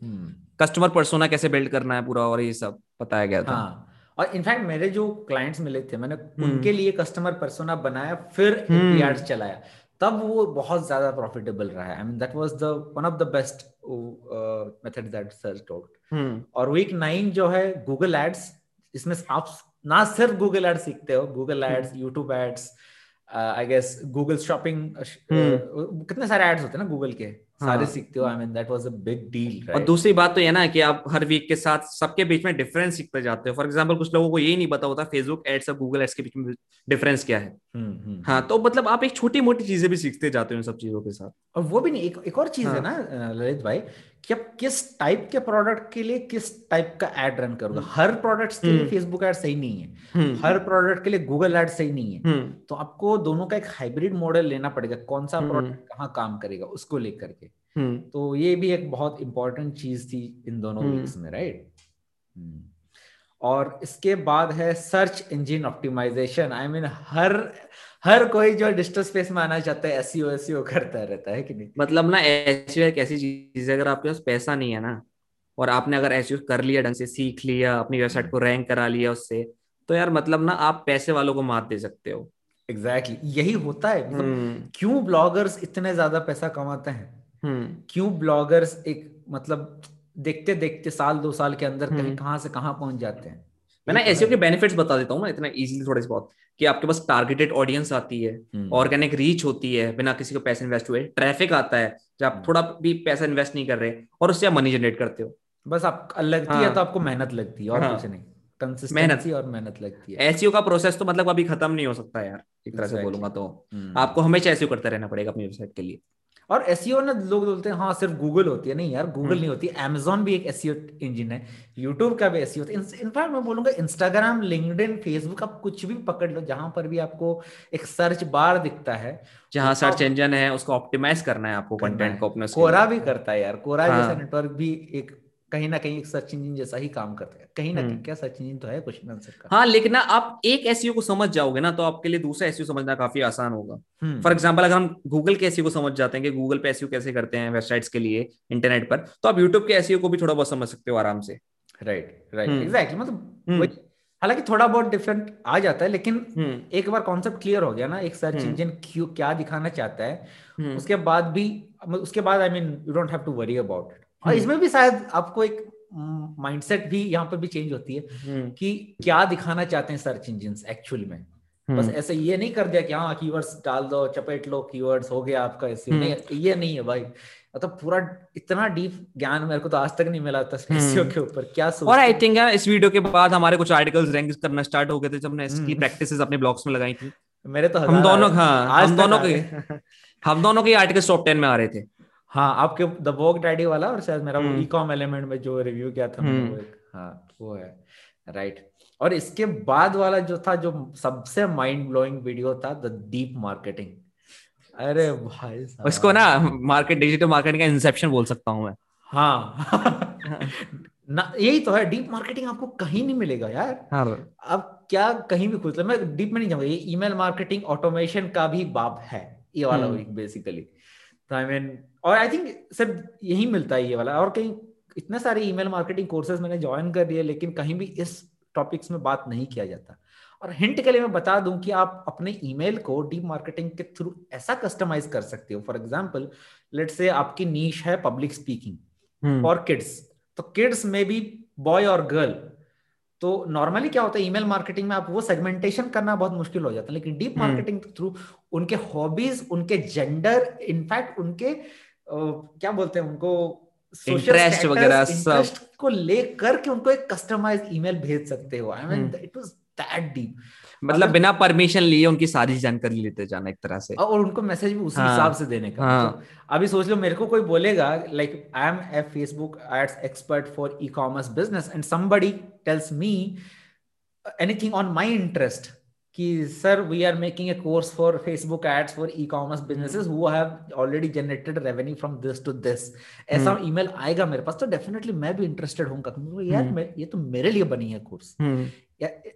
कस्टमर पर्सोना कैसे बिल्ड करना है पूरा और ये सब बताया गया था हाँ और इनफैक्ट मेरे जो क्लाइंट्स मिले थे मैंने हम्म। उनके लिए कस्टमर पर्सोना बनाया फिर एड्स हम्म। चलाया तब वो बहुत ज़्यादा प्रॉफिटेबल रहा है. I mean that was the one of the best method that search out और वीक नाइन जो है गूगल एड्स इसमें आप ना सिर्फ़ गूगल एड्स सीखते हो Google ads YouTube ads I guess Google shopping कितने सारे एड्स होते हैं ना गूगल के? सारे हाँ। सीखते हो I mean that was a big deal और दूसरी बात तो ये ना कि आप हर वीक के साथ सबके बीच में डिफरेंस सीखते जाते हो फॉर एग्जांपल कुछ लोगों को ये नहीं पता होता फेसबुक एड्स और गूगल एड्स के बीच में डिफरेंस क्या है हम्म, हम्म, हाँ हम्म। तो मतलब आप एक छोटी मोटी चीज़ें भी सीखते जाते हो इन सब चीज़ों के साथ और वो भी नहीं एक, एक और चीज़ हाँ. है ना ललित भाई कि आप किस टाइप के प्रोडक्ट के लिए किस टाइप का एड रन करोगे? हर प्रोडक्ट्स के लिए फेसबुक एड सही नहीं है। हर प्रोडक्ट के लिए गूगल एड सही नहीं है। तो आपको दोनों का एक हाइब्रिड मॉडल लेना पड़ेगा। कौन सा प्रोडक्ट कहाँ काम करेगा उसको लेकर के। हम्म। तो ये भी एक बहुत इंपॉर्टेंट चीज़ थी इन दोनों वीक्स हम्म। में राइट हम्म। और इसके बाद है search engine optimisation I mean हर हर कोई जो डिजिटल स्पेस में आना चाहता है एसईओ एसईओ करता रहता है कि नहीं मतलब ना एसईओ एक ऐसी चीज़ है अगर आपके पास पैसा नहीं है ना और आपने अगर एसईओ कर लिया ढंग से सीख लिया अपनी वेबसाइट को रैंक करा लिया उससे तो यार मतलब ना आप पैसे वालों को मात दे सकते हो एग्जैक्टली exactly. यही होता है मतलब क्यों ब्लॉगर्स इतने ज़्यादा पैसा कमाते हैं हम्म। क्यों ब्लॉगर्स एक मतलब देखते देखते साल दो साल के अंदर कहीं हम्म। कहाँ से कहाँ पहुँच जाते हैं मैं ना एसईओ के बेनिफिट्स बता देता हूँ ना इतना इजीली थोड़े से बहुत कि आपके पास टारगेटेड ऑडियंस आती है ऑर्गेनिक हम्म। रीच होती है बिना किसी को पैसे इन्वेस्ट हुए ट्रैफ़िक आता है जब आप थोड़ा भी पैसा इन्वेस्ट नहीं कर रहे और उससे आप मनी जनरेट करते हो। बस आप लगती हाँ, है। तो आपको मेहनत लगती है और हाँ, कुछ नहीं। मेहनत। और मेहनत लगती है। एसईओ का प्रोसेस तो मतलब अभी खत्म नहीं हो सकता यार एक तरह से बोलूँगा तो। आपको हमेशा एसईओ करते रहना पड़ेगा अपनी वेबसाइट के लिए। और एस e ना लोग बोलते हैं हाँ सिर्फ़ गूगल होती है नहीं यार गूगल हम्म। नहीं होती अमेजोन भी एक एस इंजन है यूट्यूब का भी एस होता है इनफैक्ट मैं बोलूँगा इंस्टाग्राम लिंकड फेसबुक आप कुछ भी पकड़ लो जहाँ पर भी आपको एक सर्च बार दिखता है जहाँ सर्च इंजन है उसको ऑप्टिमाइज करना है आपको कंटेंट को अपने कोरा भी करता है यार कोरा हाँ। जैसा नेटवर्क भी एक कहीं ना कहीं एक सर्च इंजन जैसा ही काम करते हैं। कहीं ना कहीं हम्म। क्या सर्च इंजन तो है कुछ ना का। हाँ लेकिन ना आप एक एस को समझ जाओगे ना तो आपके लिए दूसरा एस समझना काफ़ी आसान होगा। For hmm. एग्ज़ाम्पल अगर हम गूगल के एस को समझ जाते हैं कि गूगल पे एस कैसे करते हैं वेबसाइट्स के लिए इंटरनेट पर तो आप यूट्यूब के एस को भी थोड़ा बहुत समझ सकते हो आराम से। राइट राइट एग्जैक्टली मतलब हालाँकि थोड़ा बहुत डिफरेंट आ जाता है लेकिन हम्म। एक बार कॉन्सेप्ट क्लियर हो गया ना एक सर्च इंजन क्यों क्या दिखाना चाहता है उसके बाद भी उसके बाद I mean you don't have to worry about it और इसमें भी शायद आपको एक माइंडसेट भी यहाँ पर भी चेंज होती है हम्म। कि क्या दिखाना चाहते हैं सर्च इंजिन एक्चुअल में। बस हम्म। ऐसे ये नहीं कर दिया कि हाँ कीवर्ड्स डाल दो चपेट लो कीवर्ड्स हो गया आपका ऐसे। हम्म। नहीं ये नहीं है भाई। मतलब पूरा इतना डीप ज्ञान मेरे को तो आज तक नहीं मिला था एसईओ के ऊपर। क्या सोच और आई थिंक इस वीडियो के बाद हमारे कुछ आर्टिकल्स रैंक करना स्टार्ट हो गए थे जब हमने इसकी प्रैक्टिसेस अपने ब्लॉग्स में लगाई थी। मेरे तो हम दोनों हाँ हम दोनों के हम दोनों के आर्टिकल्स टॉप टेन में आ रहे थे। हाँ आपके द वोक डैडी वाला और शायद मेरा वो ई कॉम एलिमेंट में जो रिव्यू किया था मैंने वो एक हाँ वो है राइट और इसके बाद वाला जो था जो सबसे माइंड ब्लोइंग वीडियो था द डीप मार्केटिंग अरे भाई उसको ना मार्केट डिजिटल मार्केटिंग का इंसेप्शन बोल सकता हूँ मैं। हाँ। ना यही तो है डीप मार्केटिंग आपको कहीं नहीं मिलेगा यार। हाँ। अब क्या कहीं भी खुद मैं डीप में नहीं जाऊँगा ये ईमेल मार्केटिंग ऑटोमेशन का भी बाप है ये वाला बेसिकली तो आई मीन और आई थिंक सर यही मिलता है ये वाला। और कहीं इतने सारे ईमेल मार्केटिंग कोर्सेज मैंने ज्वाइन कर दिए लेकिन कहीं भी इस टॉपिक्स में बात नहीं किया जाता। और हिंट के लिए मैं बता दूँ कि आप अपने ईमेल को डीप मार्केटिंग के थ्रू ऐसा कस्टमाइज कर सकते हो। फॉर एग्जांपल लेट से आपकी नीच है पब्लिक स्पीकिंग फॉर किड्स तो किड्स में भी बॉय और गर्ल तो नॉर्मली क्या होता है ईमेल मार्केटिंग में आप वो सेगमेंटेशन करना बहुत मुश्किल हो जाता है। लेकिन डीप मार्केटिंग के थ्रू उनके हॉबीज उनके जेंडर इनफैक्ट उनके क्या बोलते हैं उनको इंटरेस्ट वगैरह सब। को लेकर के उनको एक कस्टमाइज ईमेल भेज सकते हो। I mean it was that deep मतलब बिना परमिशन लिए उनकी सारी जानकारी लेते जाना एक तरह से। और उनको मैसेज भी उसी हाँ, हिसाब से देने का। हाँ, तो अभी सोच लो मेरे को कोई बोलेगा like I am a Facebook ads expert for e commerce business and somebody tells me anything on my interest कि sir we are making a course for Facebook ads for e commerce businesses who have already generated revenue from this to this ऐसा email हम्म। आएगा मेरे पास तो definitely मैं भी interested हूँ यार मैं ये तो मेरे लिए बनी है कोर्स हम्म।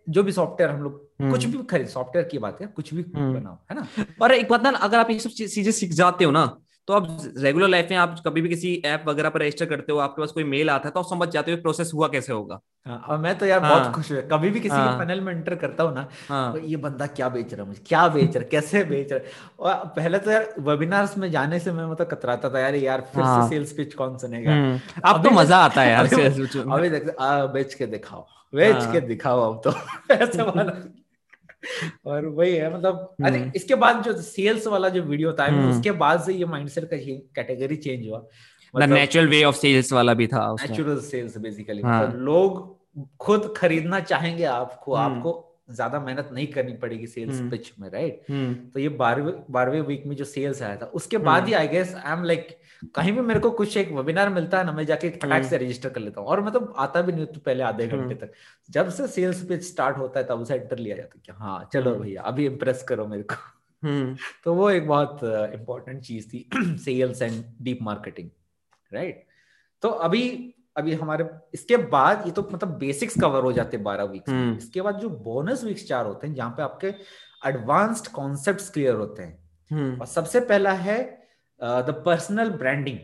जो भी सॉफ्टवेयर हम लोग कुछ भी खरीद सॉफ्टवेयर की बात है कुछ भी बनाओ है ना? और एक बात ना अगर आप ये सब चीज़ें सीख जाते हो ना तो आप रेगुलर लाइफ में आप कभी भी किसी ऐप वगैरह पर रजिस्टर करते हो आपके पास कोई मेल आता है तो आप समझ जाते हो प्रोसेस हुआ कैसे होगा। हाँ, और मैं तो यार हाँ, बहुत खुश हूँ। कभी भी किसी हाँ, के पैनल में एंटर करता हूँ ना हाँ, तो ये बंदा क्या बेच रहा है मुझे? क्या बेच रहा है? कैसे बेच रहा है? और पहले तो यार वेबिनार्स में जाने से मैं मतलब कतराता था यार यार फिर हाँ, से सेल्स पिच कौन सुनेगा? हम्म, अब तो मज़ा आता है यार अभी देख बेच के दिखाओ बेच के हाँ, दिखाओ अब तो। ऐसे वाला। और वही है मतलब आई थिंक हम्म, इसके बाद जो सेल्स वाला जो वीडियो था हम्म, उसके बाद से ये माइंडसेट का कैटेगरी चेंज हुआ। मतलब नेचुरल वे ऑफ़ सेल्स वाला भी था नेचुरल सेल्स बेसिकली लोग खुद खरीदना चाहेंगे आपको हम्म। आपको ज़्यादा मेहनत नहीं करनी पड़ेगी सेल्स हम्म। पिच में राइट हम्म। तो ये बारहवें बारहवें वीक में जो सेल्स आया था उसके बाद हम्म। ही I guess I am like कहीं भी मेरे को कुछ एक वेबिनार मिलता है ना मैं जाके फटाक से रजिस्टर कर लेता हूँ। और मतलब आता भी नहीं तो पहले आधे घंटे तक। जब से सेल्स पिच स्टार्ट होता है तब उसे एंटर लिया जाता है कि हाँ चलो भैया अभी इम्प्रेस करो मेरे को। तो वो एक बहुत इंपॉर्टेंट चीज़ थी sales and deep marketing right तो अभी अभी हमारे इसके बाद ये तो मतलब बेसिक्स कवर हो जाते हैं बारह वीक्स हम्म। इसके बाद जो बोनस वीक्स चार होते हैं जहाँ पे आपके एडवांस्ड कॉन्सेप्ट्स क्लियर होते हैं। हम्म। और सबसे पहला है the personal branding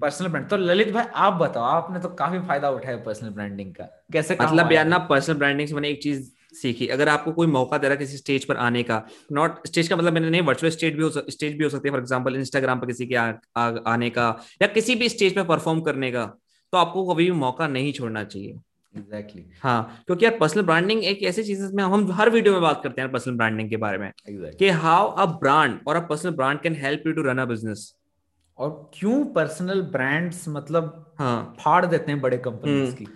personal brand तो ललित भाई आप बताओ आपने तो काफ़ी फ़ायदा उठाया पर्सनल ब्रांडिंग का। कैसे मतलब यार ना पर्सनल ब्रांडिंग से मैंने एक चीज़ सीखी। अगर आपको कोई मौका दे रहा किसी स्टेज पर आने का नॉट स्टेज का मतलब मैंने नहीं वर्चुअल स्टेज भी हो स्टेज भी हो सकती है। फॉर एग्जांपल इंस्टाग्राम पर किसी के आ, आ, आने का या किसी भी स्टेज पे परफॉर्म करने का। तो आपको कभी भी मौका नहीं छोड़ना चाहिए। एग्जैक्टली हाँ क्योंकि यार पर्सनल ब्रांडिंग एक ऐसी चीज़ है जिसमें हम हर वीडियो में बात करते हैं पर्सनल ब्रांडिंग के बारे में। एग्जैक्टली कि हाउ अ ब्रांड और a personal brand can help you to run a business और क्यों पर्सनल ब्रांड्स मतलब हाँ। फाड़ देते हैं बड़े कंपनीज़ हम्म। की?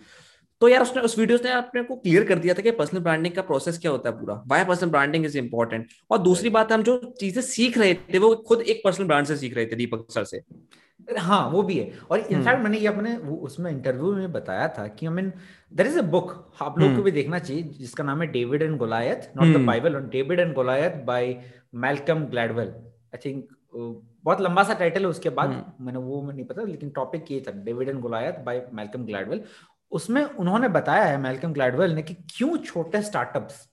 तो यार उसने उस वीडियो ने अपने को क्लियर कर दिया था कि पर्सनल ब्रांडिंग का प्रोसेस क्या होता है पूरा। Why personal branding is important और दूसरी बात हम जो चीज़ें सीख रहे थे वो खुद एक पर्सनल ब्रांड से सीख रहे थे दीपक सर से। हाँ वो भी है। और हम्म। इनफैक्ट मैंने ये अपने उसमें इंटरव्यू में बताया था कि I mean there is a book आप लोग को हम्म। भी देखना चाहिए जिसका नाम है David and Goliath not the hmm. Bible David and Goliath by Malcolm Gladwell I think बहुत लंबा सा टाइटल है उसके बाद हम्म। मैंने वो मैं नहीं पता लेकिन टॉपिक ये था David and Goliath by Malcolm Gladwell उसमें उन्होंने बताया है मेलकम ग्लैडवेल ने कि क्यों छोटे स्टार्टअप्स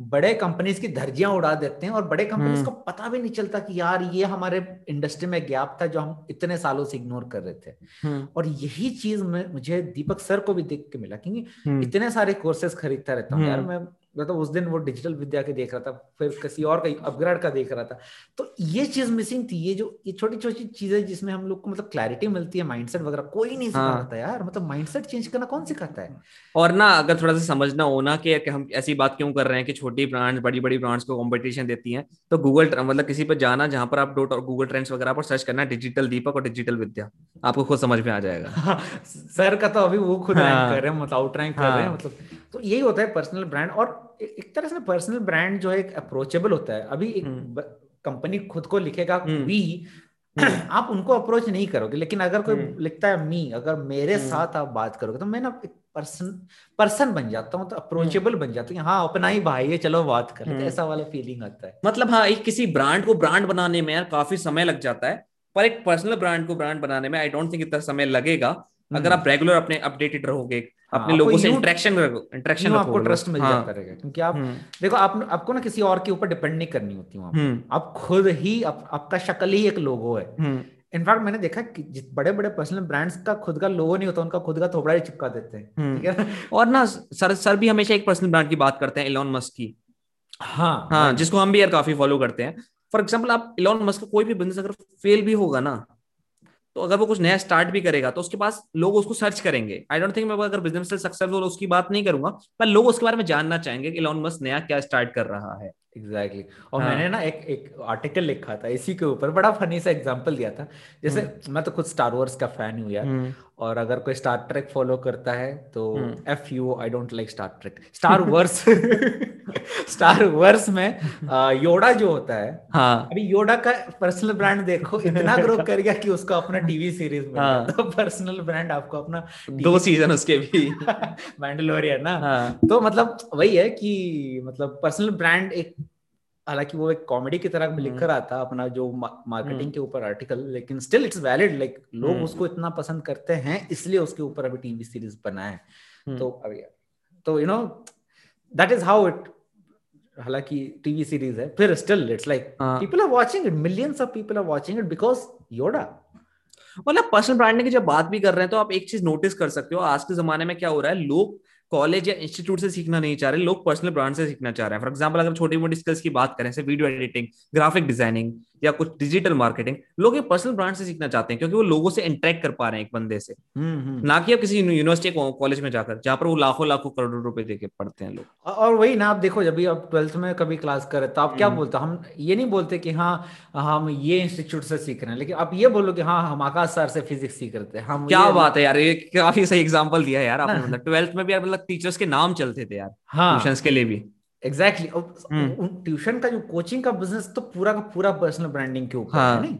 बड़े कंपनीज़ की धर्जियाँ उड़ा देते हैं और बड़े कंपनीज़ को हम्म पता भी नहीं चलता कि यार ये हमारे इंडस्ट्री में गैप था जो हम इतने सालों से इग्नोर कर रहे थे। हम्म। और यही चीज़ में मुझे दीपक सर को भी देख के मिला क्योंकि हम्म। इतने सारे कोर्सेज खरीदता रहता हूँ। यार मैं मतलब उस दिन वो डिजिटल विद्या के देख रहा था फिर किसी और का अपग्रेड का देख रहा था। तो ये चीज़ मिसिंग थी ये जो ये छोटी छोटी चीज़ें जिसमें हम लोग को मतलब क्लैरिटी मिलती है माइंडसेट वगैरह कोई नहीं हाँ। सिखाता यार मतलब माइंडसेट चेंज करना कौन सिखाता है? और ना अगर थोड़ा सा समझना हो ना कि हम ऐसी बात क्यों कर रहे हैं कि छोटी ब्रांड्स बड़ी बड़ी ब्रांड्स को कॉम्पिटिशन देती है तो गूगल मतलब किसी पर जाना जहाँ पर आप डॉट और गूगल ट्रेंड्स वगैरह पर सर्च करना डिजिटल दीपक और डिजिटल विद्या। आपको खुद समझ में आ जाएगा। हाँ, सर का तो अभी वो खुद हाँ कर रहे हैं मतलब आउट रैंक कर रहे हैं हाँ। मतलब तो यही होता है पर्सनल ब्रांड और एक तरह से पर्सनल ब्रांड जो है एक अप्रोचेबल होता है। अभी एक हम्म। कंपनी खुद को लिखेगा हम्म। वी हम्म। आप उनको अप्रोच नहीं करोगे लेकिन अगर कोई हम्म। लिखता है मी अगर मेरे हम्म। साथ आप बात करोगे तो मैं ना एक पर्सन पर्सन बन जाता हूँ तो हम्म। अप्रोचेबल बन जाता हूँ हाँ अपना ही भाई है चलो बात कर हैं, हम्म। ऐसा वाला फीलिंग आता है। मतलब हाँ एक किसी ब्रांड को ब्रांड बनाने में यार काफ़ी समय लग जाता है पर एक पर्सनल ब्रांड को ब्रांड बनाने में आई डोंट थिंक इतना समय लगेगा। अगर हम्म। आप रेगुलर अपने अपडेटेड रहोगे हाँ अपने आपको लोगों से इंटरेक्शन इंटरेक्शन आपको ट्रस्ट मिल हाँ। जाता रहेगा क्योंकि आप हम्म। देखो आप आपको ना किसी और के ऊपर डिपेंड नहीं करनी होती वहाँ हम्म। आप खुद ही आप, आपका शक्ल ही एक लोगो है। हम्म। इनफैक्ट मैंने देखा कि बड़े बड़े पर्सनल ब्रांड्स का खुद का लोगो नहीं होता उनका खुद का थोबड़ा ही चिपका देते हैं। ठीक हम्म है और ना सर सर भी हमेशा एक पर्सनल ब्रांड की बात करते हैं इलॉन मस्क की। हाँ हाँ जिसको हम भी यार काफ़ी फॉलो करते हैं। फॉर एग्ज़ाम्पल आप इलॉन मस्क का कोई भी बिज़नेस अगर फेल भी होगा ना तो अगर वो कुछ नया स्टार्ट भी करेगा तो उसके पास लोग उसको सर्च करेंगे। आई डोंट थिंक मैं अगर बिज़नेस सक्सेसफुल उसकी बात नहीं करूँगा, पर लोग उसके बारे में जानना चाहेंगे कि इलॉन मस्क नया क्या स्टार्ट कर रहा है। Exactly exactly. और हाँ। मैंने ना एक एक आर्टिकल लिखा था इसी के ऊपर बड़ा फनी सा एग्जांपल दिया था। जैसे हम्म। मैं तो खुद स्टार वॉर्स का फ़ैन हूँ यार हम्म। और अगर कोई स्टार ट्रेक फॉलो करता है तो if you I don't like Star Trek Star Wars Star Wars में योडा जो होता है हाँ। अभी योडा का पर्सनल ब्रांड देखो इतना ग्रो कर गया कि उसको अपना टीवी सीरीज़ मिल हाँ। तो पर्सनल ब्रांड आपको अपना दो सीज़न उसके भी। मैंडलोरियन ना। हाँ। तो मतलब वही है कि मतलब पर्सनल ब्रांड एक हालाँकि वो एक कॉमेडी की तरह लिख रहा था अपना जो मार्केटिंग हम्म। के ऊपर आर्टिकल लेकिन स्टिल इट्स वैलिड लाइक लोग हम्म। उसको इतना पसंद करते हैं इसलिए उसके ऊपर अभी टीवी सीरीज़ बना है। तो हम्म अभी तो you know that is how it हालाँकि टीवी सीरीज़ है फिर still it's like people are watching it millions of people are watching it because Yoda मतलब पर्सनल ब्रांडिंग की जब बात भी कर रहे हैं तो आप एक चीज़ नोटिस कर सकते हो आज के जमाने में क्या हो रहा है लोग कॉलेज या इंस्टीट्यूट से सीखना नहीं चाह रहे, लोग पर्सनल ब्रांड से सीखना चाह रहे हैं। फॉर एग्ज़ाम्पल अगर छोटी मोटी स्किल्स की बात करें से वीडियो एडिटिंग ग्राफिक डिज़ाइनिंग या कुछ डिजिटल मार्केटिंग लोग ये पर्सनल ब्रांड से सीखना चाहते हैं क्योंकि वो लोगों से इंटरेक्ट कर पा रहे हैं एक बंदे से हम्म, हम्म। ना कि आप किसी यूनिवर्सिटी कॉलेज में जाकर जहाँ पर वो लाखों लाखों करोड़ों रुपए देके पढ़ते हैं लोग और वही ना आप देखो जब भी आप ट्वेल्थ में कभी क्लास करें तो आप क्या हम्म। बोलते हम ये नहीं बोलते कि हाँ हम ये इंस्टीट्यूट से सीख रहे हैं लेकिन आप ये बोलो कि हाँ हम आकाश सर से फिजिक्स सीख रहे थे हम क्या बात है यार ये काफ़ी सही एग्ज़ाम्पल दिया है यार आपने। मतलब ट्वेल्थ में भी यार मतलब टीचर्स के नाम चलते थे यार हाँ के लिए भी एग्जैक्टली exactly. ट्यूशन का जो कोचिंग का बिज़नेस तो पूरा का पूरा पर्सनल ब्रांडिंग के ऊपर हाँ। है नहीं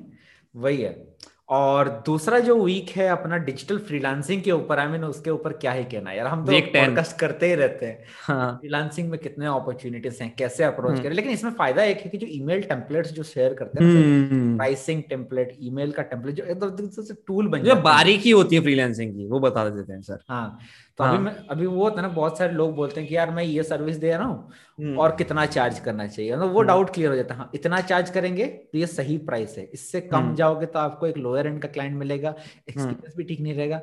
वही है और दूसरा जो वीक है अपना डिजिटल फ्रीलांसिंग के ऊपर आई मीन उसके ऊपर क्या ही कहना यार हम तो Week 10 पॉडकास्ट करते ही रहते हैं हाँ फ्रीलांसिंग में कितने अपॉर्चुनिटीज़ हैं कैसे अप्रोच हम्म। करें लेकिन इसमें फ़ायदा एक है कि जो ईमेल टेम्पलेट्स जो शेयर करते हैं हम्म। प्राइसिंग टेम्पलेट ईमेल का टेम्पलेट जो एकदम टूल बन जाता है बारीकी होती है फ्रीलांसिंग की वो बता देते हैं सर हाँ तो अभी हाँ। मैं अभी वो होता है ना बहुत सारे लोग बोलते हैं कि यार मैं ये सर्विस दे रहा हूँ हम्म। और कितना चार्ज करना चाहिए मतलब वो हम्म। डाउट क्लियर हो जाता है हाँ इतना चार्ज करेंगे तो ये सही प्राइस है इससे कम हम्म। जाओगे तो आपको एक लोअर एंड का क्लाइंट मिलेगा एक्सपीरियंस भी ठीक नहीं रहेगा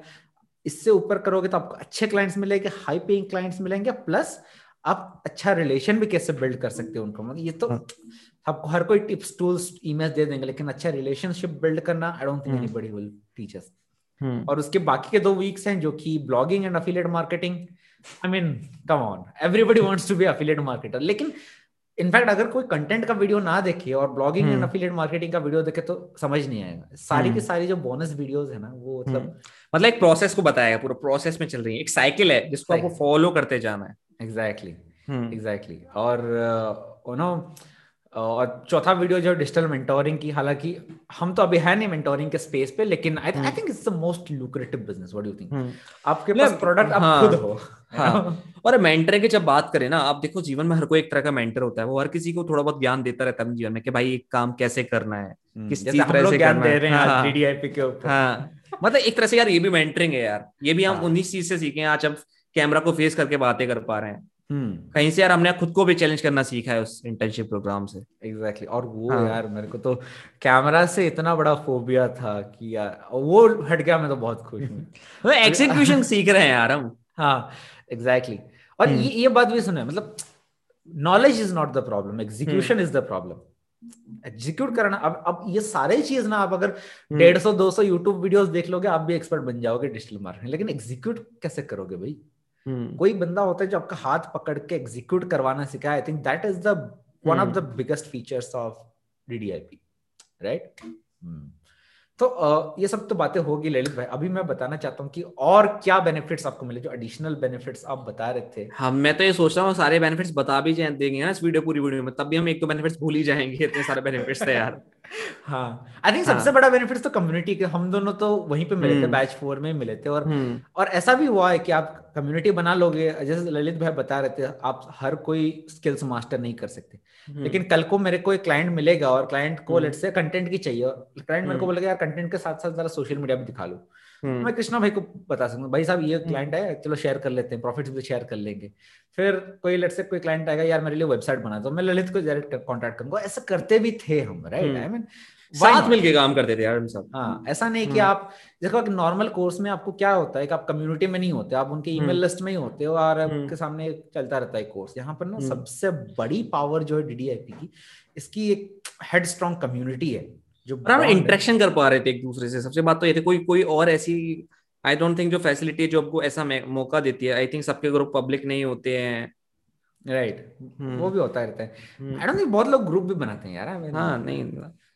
इससे ऊपर करोगे तो आपको अच्छे क्लाइंट्स मिलेंगे हाई पेइंग क्लाइंट्स मिलेंगे प्लस आप अच्छा रिलेशन भी कैसे बिल्ड कर सकते हो उनको मतलब ये तो हाँ। आपको हर कोई टिप्स टूल्स ईमेल दे देंगे लेकिन अच्छा रिलेशनशिप बिल्ड करना I don't think hmm. Anybody will teach us हम्म। और उसके बाकी के दो वीक्स हैं जो कि blogging and affiliate marketing I mean come on everybody wants to be affiliate marketer लेकिन इनफैक्ट अगर कोई कंटेंट का वीडियो ना देखे और ब्लॉगिंग एंड। अफिलिएट मार्केटिंग का वीडियो देखे तो समझ नहीं आएगा सारी की हम्म। सारी जो बोनस वीडियोस है ना वो मतलब हम्म। मतलब एक प्रोसेस को बताएगा पूरा प्रोसेस में चल रही है एक साइकिल है जिसको आपको फॉलो करते जाना है एग्जैक्टली हम्म। एग्जैक्टली और नो और चौथा वीडियो जो डिजिटल मेंटोरिंग की हालाँकि हम तो अभी है नहीं मेंटोरिंग के स्पेस पे लेकिन I I think it's the most lucrative business what do you think. आपके मतलब, पास प्रोडक्ट आप हाँ, खुद हो। हाँ। और मेंटर की जब बात करें ना आप देखो जीवन में हर कोई एक तरह का मेंटर होता है। वो हर किसी को थोड़ा बहुत ज्ञान देता रहता है जीवन में कि भाई एक काम कैसे करना है? किस चीज़ तरह से ज्ञान दे रहे हैं हाँ, डीडीआईपी के ऊपर। हाँ। मतलब एक तरह से यार ये भी मेंटरिंग है यार। ये भी हम हाँ। उन्नीस चीज़ से सीखे हैं आज अब कैमरा को फेस करके बातें कर पा रहे हैं। कहीं से यार हमने खुद को भी चैलेंज करना सीखा है उस इंटर्नशिप प्रोग्राम से। एग्जैक्टली और वो हाँ। यार मेरे को तो कैमरा से इतना बड़ा फोबिया था कि यार वो हट गया मैं तो बहुत खुश हूँ। एग्जीक्यूशन सीख रहे हैं यार हम। हाँ एग्जैक्टली exactly. और हम्म। ये ये बात भी सुने मतलब knowledge is not the problem execution is the problem execute करना अब अब ये सारे चीज़ ना आप अगर हम्म। डेढ़ सौ दो सौ यूट्यूब वीडियोस देख लोगे आप भी एक्सपर्ट बन जाओगे डिजिटल मार्केटिंग। लेकिन एग्जीक्यूट कैसे करोगे भाई? हम्म, कोई बंदा होता है जो आपका हाथ पकड़ के एग्जीक्यूट करवाना सिखाए I think that is the one of the biggest features of DDIP right तो ये सब तो बातें होगी ललित भाई। अभी मैं बताना चाहता हूँ कि और क्या बेनिफिट्स आपको मिले जो एडिशनल बेनिफिट्स आप बता रहे थे। हाँ मैं तो ये सोच रहा हूँ सारे बेनिफिट्स बता भी जाए देंगे ना इस वीडियो पूरी वीडियो में तब भी हम एक तो बेनिफिट्स भूल ही जाएँगे इतने सारे बेनिफिट्स थे यार। हाँ आई थिंक सबसे हाँ। बड़ा बेनिफिट तो कम्युनिटी के हम दोनों तो वहीं पे मिले थे हम्म। बैच फोर में मिले थे और हम्म, और ऐसा भी हुआ है कि आप कम्युनिटी बना लोगे जैसे ललित भाई बता रहे थे आप हर कोई स्किल्स मास्टर नहीं कर सकते हम्म, लेकिन कल को मेरे को एक क्लाइंट मिलेगा और क्लाइंट को हम्म। लेट से कंटेंट की चाहिए और क्लाइंट मेरे को हम्म। बोलेगा यार कंटेंट के साथ साथ जरा सोशल मीडिया भी दिखा लो हम्म, मैं कृष्णा भाई को बता सकता हूँ भाई साहब ये क्लाइंट है चलो शेयर कर लेते हैं प्रॉफिट भी शेयर कर लेंगे। फिर कोई लेट से कोई क्लाइंट आएगा यार मेरे लिए वेबसाइट बना दो। मैं ललित को डायरेक्ट कॉन्टैक्ट करूँगा। ऐसा करते भी थे हम राइट हम्म। आई मीन साथ मिलके काम करते थे यार हम सब। हाँ ऐसा नहीं कि हम्म। आप देखो एक नॉर्मल कोर्स में आपको क्या होता है कि आप कम्युनिटी में नहीं होते आप उनके ईमेल हम्म। लिस्ट में ही होते हो और हम्म। आपके सामने चलता रहता है कोर्स यहाँ पर ना हम्म। सबसे बड़ी पावर जो है डीडीआईपी की इसकी एक हेड स्ट्रॉन्ग कम्युनिटी है। जो है। इंटरेक्शन कर पा रहे थे एक दूसरे से। सबसे बात तो ये थी कोई कोई और ऐसी आई डोंट थिंक जो फैसिलिटी जो आपको ऐसा मौका देती है। आई थिंक सबके ग्रुप पब्लिक नहीं होते हैं। राइट हम्म। वो भी होता रहता है। आई डोंट थिंक बहुत लोग ग्रुप भी बनाते हैं यार हाँ नहीं।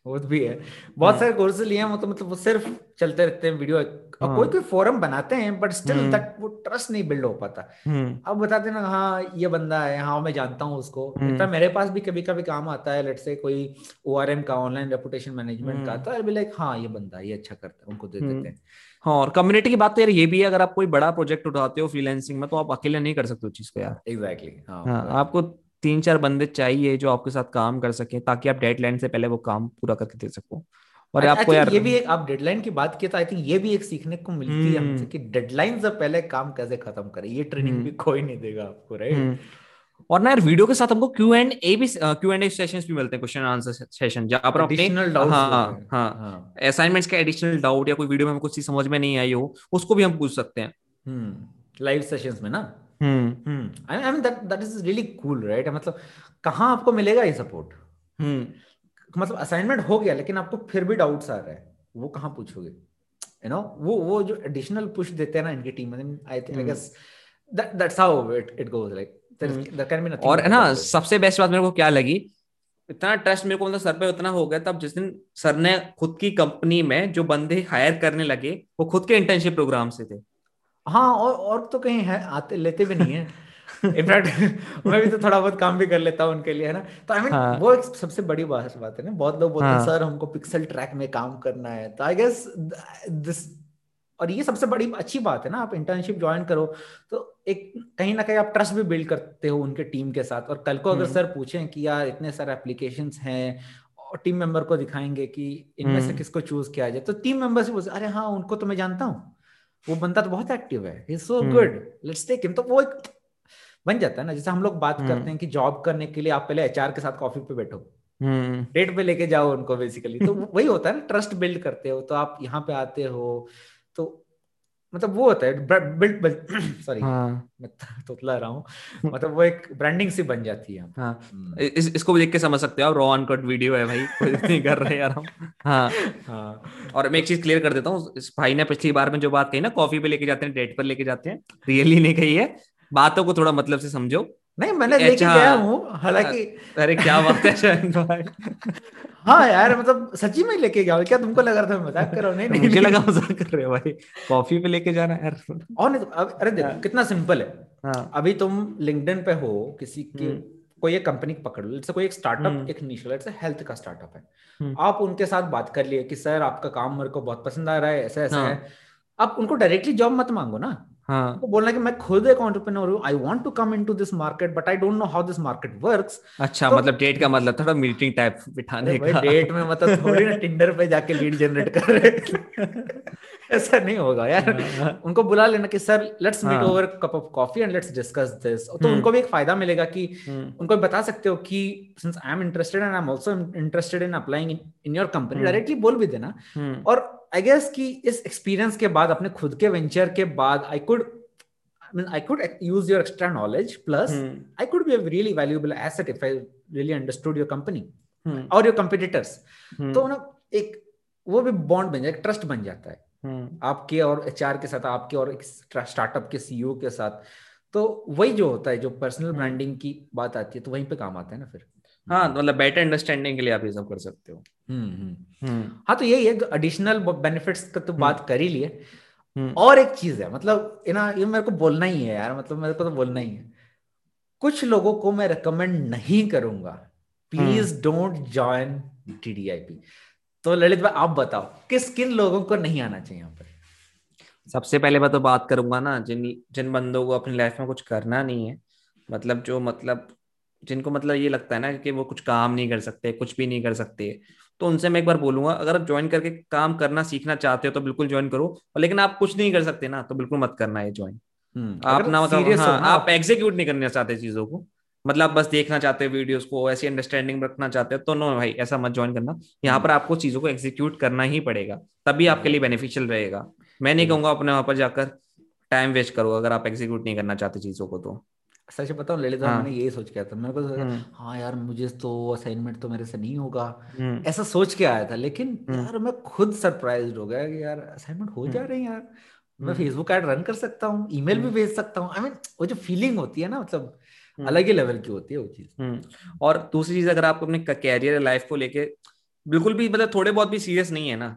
वो भी है। बहुत हम्म। सारे कोर्सेज लिए हैं वो तो मतलब वो सिर्फ़ चलते रहते हैं वीडियो और हाँ। कोई कोई फोरम बनाते हैं बट स्टिल। दैट वो ट्रस्ट नहीं बिल्ड हो पाता हम्म, अब बताते ना हाँ ये बंदा है हाँ मैं जानता हूँ उसको। इतना मेरे पास भी कभी कभी काम आता है लेट से कोई ओआरएम का ऑनलाइन रेपुटेशन मैनेजमेंट का हम्म। तो भी लाइक हाँ ये बंदा ये अच्छा करता है उनको दे। देते हैं हाँ और कम्युनिटी की बात तो यार ये भी है अगर आप कोई बड़ा प्रोजेक्ट उठाते हो फ्रीलांसिंग में तो आप अकेले नहीं कर सकते उस चीज़ को यार एग्जैक्टली हाँ हाँ आपको तीन चार बंदे चाहिए जो आपके साथ काम कर सके ताकि आप डेडलाइन से पहले वो काम पूरा करके दे सको और आपको यार ये भी एक आप डेडलाइन की बात की तो आई थिंक ये भी एक सीखने को मिलती है हमसे हम्म। कि डेडलाइन से पहले काम कैसे खत्म करें? ये ट्रेनिंग हम्म। भी कोई नहीं देगा आपको राइट हम्म, और ना यार वीडियो के साथ हमको क्यू एंड ए भी क्यू एंड ए सेशंस भी मिलते हैं क्वेश्चन आंसर सेशन जहाँ पर एडिशनल डाउट्स हाँ हाँ। असाइनमेंट्स के एडिशनल डाउट या कोई वीडियो में हमको चीज़ समझ में नहीं आई हो उसको भी हम पूछ सकते हैं। हम्म। लाइव सेशंस में ना? हम्म। हम्म। I mean that that is really cool right मतलब कहाँ आपको मिलेगा ये सपोर्ट हम्म। मतलब असाइनमेंट हो गया लेकिन आपको फिर भी डाउट्स आ रहा है। वो कहाँ पूछोगे? यू नो वो वो जो एडिशनल पुश देते हैं ना इनकी टीम में I think I guess that's how it it goes like there can be nothing और है ना सबसे बेस्ट बात मेरे को क्या लगी? इतना ट्रस्ट मेरे को मतलब सर पे उतना हो गया तब जिस दिन सर ने खुद की कंपनी में जो बंदे हायर करने लगे वो खुद के इंटर्नशिप प्रोग्राम से थे। हाँ और और तो कहीं है आते लेते भी नहीं है। इनफैक्ट मैं भी तो थोड़ा बहुत काम भी कर लेता हूँ उनके लिए है ना तो आई मीन हाँ। वो एक सबसे बड़ी बात बात है ना बहुत लोग बोलते हैं हाँ। सर हमको पिक्सल ट्रैक में काम करना है तो आई गेस दिस और ये सबसे बड़ी अच्छी बात है ना आप इंटर्नशिप ज्वाइन करो तो एक कहीं ना कहीं आप ट्रस्ट भी बिल्ड करते हो उनके टीम के साथ और कल को अगर हम्म। सर पूछें कि यार इतने सारे एप्लीकेशन हैं और टीम मेंबर को दिखाएँगे कि इनमें से हम्म। किसको चूज़ किया जाए तो टीम मेंबर से बोलते अरे हाँ उनको तो मैं जानता हूँ वो बंदा तो बहुत एक्टिव है so. Good let's take him तो वो एक बन जाता है ना? जैसे हम लोग बात हम्म। करते हैं कि जॉब करने के लिए आप पहले एचआर के साथ कॉफ़ी पे बैठो। हम्म। डेट पे लेके जाओ उनको बेसिकली तो वही होता है ना ट्रस्ट बिल्ड करते हो तो आप यहाँ पे आते हो तो मतलब वो होता है बिल्ड सॉरी हाँ। मैं तोतला रहा हूँ। मतलब वो एक ब्रांडिंग सी बन जाती है हाँ। हम्म, इस, इसको देख के समझ सकते हो आप रॉ अनकट वीडियो है भाई। कोई नहीं कर रहे यार हम। हाँ। हाँ। और मैं एक चीज़ क्लियर कर देता हूँ इस भाई ने पिछली बार में जो बात कही ना कॉफ़ी पे लेके जाते हैं डेट पर लेके जाते हैं रियली नहीं कही है। बातों को थोड़ा मतलब से समझो। नहीं मैंने अच्छा, लेके गया हूँ हालाँकि अरे क्या बात है शायद भाई। हाँ यार मतलब सच्ची में लेके गया क्या तुमको लग रहा था मैं मज़ाक कर रहा हूँ? नहीं नहीं मुझे लगा मज़ाक कर रहे हो भाई। कॉफ़ी पे लेके जाना यार। और नहीं तो अब अरे देखो कितना सिंपल है। हाँ। अभी तुम लिंक्डइन पे हो किसी की हम्म। कोई एक कंपनी पकड़ लो जैसे कोई एक स्टार्टअप हम्म। एक निश लेट्स हेल्थ का स्टार्टअप है। हम्म। आप उनके साथ बात कर लिए कि सर आपका काम मेरे को बहुत पसंद आ रहा है ऐसा ऐसा हाँ। है। आप उनको डायरेक्टली जॉब मत मांगो ना। हाँ। आपको बोलना कि मैं खुद एक एंटरप्रेन्योर हूँ I want to come into this market but I don't know how this market works अच्छा तो- मतलब डेट का मतलब थोड़ा मीटिंग टाइप बिठाने का। डेट में मतलब थोड़ी ना टिंडर पे जाके लीड जनरेट कर रहे ऐसा नहीं होगा यार। उनको बुला लेना कि सर लेट्स मीट हाँ। Over cup of coffee and let's discuss this तो हम्म। उनको भी एक फ़ायदा मिलेगा कि हम्म, उनको भी बता सकते हो कि since I am interested and I am also interested in applying in your company. Directly बोल भी देना। हम्म, और आई गेस कि इस एक्सपीरियंस के बाद अपने खुद के वेंचर के बाद I could I mean, I could use your extra knowledge. Plus, hmm, I could be a really valuable asset if I really understood your company hmm, or your competitors. हम्म, तो ना एक वो भी बॉन्ड बन जाए ट्रस्ट बन जाता है हम्म, आपके और एचआर के साथ आपके और एक स्टार्टअप के सीईओ के साथ तो वही जो होता है जो पर्सनल। ब्रांडिंग की बात आती है तो वहीं पे काम आता है ना फिर हाँ मतलब बेटर अंडरस्टैंडिंग के लिए आप ये सब कर सकते हो। हम्म हम्म। हम्म, हाँ तो यही है एडिशनल बेनिफिट्स का तो बात कर ही। लिए और एक चीज़ है मतलब ना ये मेरे को बोलना ही है यार मतलब मेरे को तो बोलना ही है। कुछ लोगों को मैं रिकमेंड नहीं करूँगा। प्लीज़ डोंट ज्वाइन टीडीआईपी तो ललित भाई आप बताओ किस किन लोगों को नहीं आना चाहिए यहाँ पर? सबसे पहले मैं तो बात करूँगा ना जिन जिन बंदों को अपनी लाइफ में कुछ करना नहीं है मतलब जो मतलब जिनको मतलब ये लगता है ना कि वो कुछ काम नहीं कर सकते कुछ भी नहीं कर सकते तो उनसे मैं एक बार बोलूँगा अगर आप ज्वाइन करके काम करना सीखना चाहते हो तो बिल्कुल ज्वाइन करो और लेकिन आप कुछ नहीं कर सकते ना तो बिल्कुल मत करना है ज्वाइन आप ना मतलब हाँ, आप एग्जीक्यूट नहीं करना चाहते चीज़ों को मतलब बस देखना चाहते हो वीडियोस को ऐसी अंडरस्टैंडिंग रखना चाहते हो तो नो भाई ऐसा मत ज्वाइन करना। यहाँ पर आपको चीज़ों को एग्जीक्यूट करना ही पड़ेगा तभी आपके लिए बेनिफिशियल रहेगा। मैं नहीं कहूँगा अपने वहाँ पर जाकर टाइम वेस्ट करो अगर आप एग्जीक्यूट नहीं करना चाहते चीज़ों को तो। सच बताऊँ ललित हाँ। मैंने यही सोच के आया था मेरे को हम्म, हाँ यार मुझे तो असाइनमेंट तो मेरे से नहीं होगा हम्म, ऐसा सोच के आया था लेकिन हम्म। यार मैं खुद सरप्राइज़ हो गया कि यार असाइनमेंट हो जा। रहे हैं यार मैं। फेसबुक ऐड रन कर सकता हूँ ईमेल भी। भेज सकता हूँ आई मीन वो जो फीलिंग होती है ना मतलब। अलग ही लेवल की होती है वो चीज़ और दूसरी चीज़ अगर आप अपने कैरियर लाइफ को लेके बिल्कुल भी मतलब थोड़े बहुत भी सीरियस नहीं है ना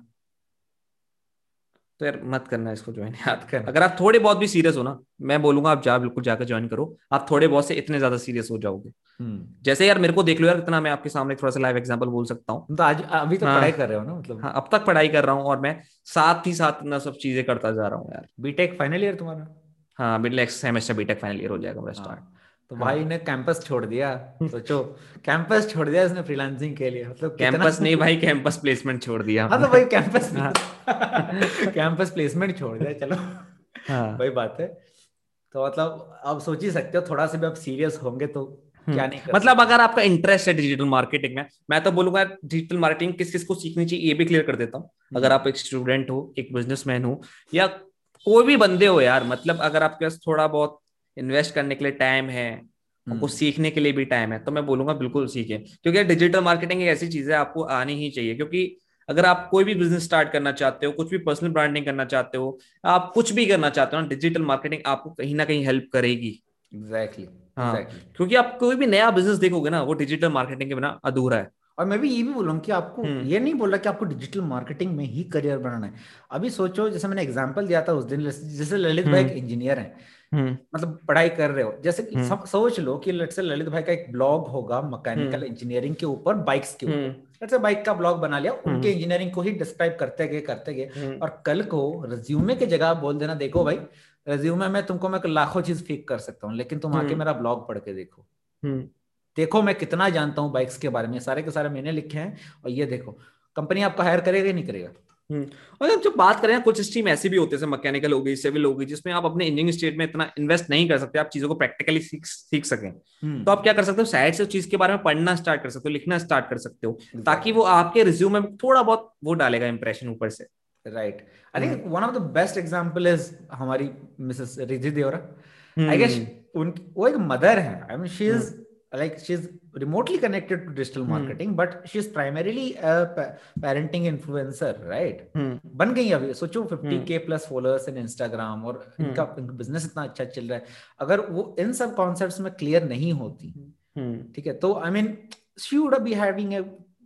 तो यार मत करना इसको ज्वाइन याद कर अगर आप थोड़े बहुत भी सीरियस हो ना मैं बोलूँगा आप जा बिल्कुल जाकर ज्वाइन करो। आप थोड़े बहुत से इतने ज़्यादा सीरियस हो जाओगे। हम्म। जैसे यार मेरे को देख लो यार इतना मैं आपके सामने थोड़ा सा लाइव एग्जांपल बोल सकता हूँ। तो आज अभी तो हाँ। पढ़ाई कर रहे हो ना मतलब? हाँ अब तक पढ़ाई कर रहा हूँ और मैं साथ ही साथ ना सब चीज़ें करता जा रहा हूँ यार। बीटेक फाइनल ईयर तुम्हारा? हाँ next semester B Tech final year हो जाएगा मेरा स्टार्ट हाँ, तो भाई ने कैंपस छोड़ दिया। सोचो कैंपस छोड़ दिया इसने फ्रीलांसिंग के लिए। मतलब कैंपस नहीं भाई कैंपस प्लेसमेंट छोड़ दिया हाँ तो भाई कैंपस हाँ। कैंपस प्लेसमेंट छोड़ दिया चलो। हाँ। वही बात है। तो मतलब आप सोच ही सकते हो थोड़ा सा भी आप सीरियस होंगे तो हम्म। क्या नहीं कर मतलब अगर आपका इंटरेस्ट है डिजिटल मार्केटिंग में मैं तो बोलूँगा डिजिटल मार्केटिंग किस किस को सीखनी चाहिए ये भी क्लियर कर देता हूँ। हम्म। अगर आप एक स्टूडेंट हो एक बिजनेसमैन हो या कोई भी बंदे हो यार मतलब अगर आपके पास थोड़ा बहुत इन्वेस्ट करने के लिए टाइम है हम्म। कुछ सीखने के लिए भी टाइम है तो मैं बोलूँगा बिल्कुल सीखे क्योंकि डिजिटल मार्केटिंग एक ऐसी चीज़ है आपको आनी ही चाहिए क्योंकि अगर आप कोई भी बिज़नेस स्टार्ट करना चाहते हो कुछ भी पर्सनल ब्रांडिंग करना चाहते हो आप कुछ भी करना चाहते हो ना डिजिटल मार्केटिंग आपको कहीं ना कहीं हेल्प करेगी एग्जैक्टली exactly. हाँ एग्जैक्टली क्योंकि आप कोई भी नया बिज़नेस देखोगे ना वो डिजिटल मार्केटिंग के बिना अधूरा है और मैं भी ये भी बोल कि आपको हम्म। ये नहीं बोला कि आपको डिजिटल मार्केटिंग में ही करियर बनाना है अभी सोचो जैसे मैंने एग्जांपल दिया था उस दिन जैसे ललित भाई एक हम्म। इंजीनियर हैं मतलब पढ़ाई कर रहे हो जैसे हम्म। सब सोच लो कि लेट्स से ललित भाई का एक ब्लॉग होगा मैकेनिकल हम्म। इंजीनियरिंग के ऊपर बाइक्स के ऊपर हम्म लेट्स से बाइक का ब्लॉग बना लिया उनके हम्म। इंजीनियरिंग को ही डिस्क्राइब करते गए करते गए हम्म और कल को रिज्यूमे की जगह बोल देना देखो भाई रिज्यूमे में तुमको मैं लाखों चीज़ फीक कर सकता हूँ लेकिन तुम आके हम्म। मेरा ब्लॉग पढ़ के देखो हम्म देखो मैं कितना जानता हूँ बाइक्स के बारे में सारे के सारे मैंने लिखे हैं और ये देखो कंपनी आपको हायर करेगा ही नहीं करेगा हम्म। और जब बात करें कुछ स्ट्रीम ऐसी भी होती है मैकेनिकल हो गई सिविल हो गई जिसमें आप अपने इंजीनियरिंग स्टेट में इतना इन्वेस्ट नहीं कर सकते आप चीज़ों को प्रैक्टिकली सीख सीख सकें। हम्म, तो आप क्या कर सकते हो साइड से उस चीज़ के बारे में पढ़ना स्टार्ट कर सकते हो लिखना स्टार्ट कर सकते हो ताकि वो आपके रिज्यूम में थोड़ा बहुत वो डालेगा इंप्रेशन ऊपर से। Right I think one of the best example is हमारी Mrs Ridhi Devra I hmm. Guess उन वो एक मदर है। I mean she is like she's remotely connected to digital Hmm. marketing but she's primarily a parenting influencer right? हम्म बन गई अभी। सोचो 50 Hmm. Plus followers in Instagram और Hmm. इनका बिज़नेस इतना अच्छा चल रहा है। अगर वो इन सब कॉन्सेप्ट्स में क्लियर नहीं होती हम्म ठीक है? तो I mean she would be having a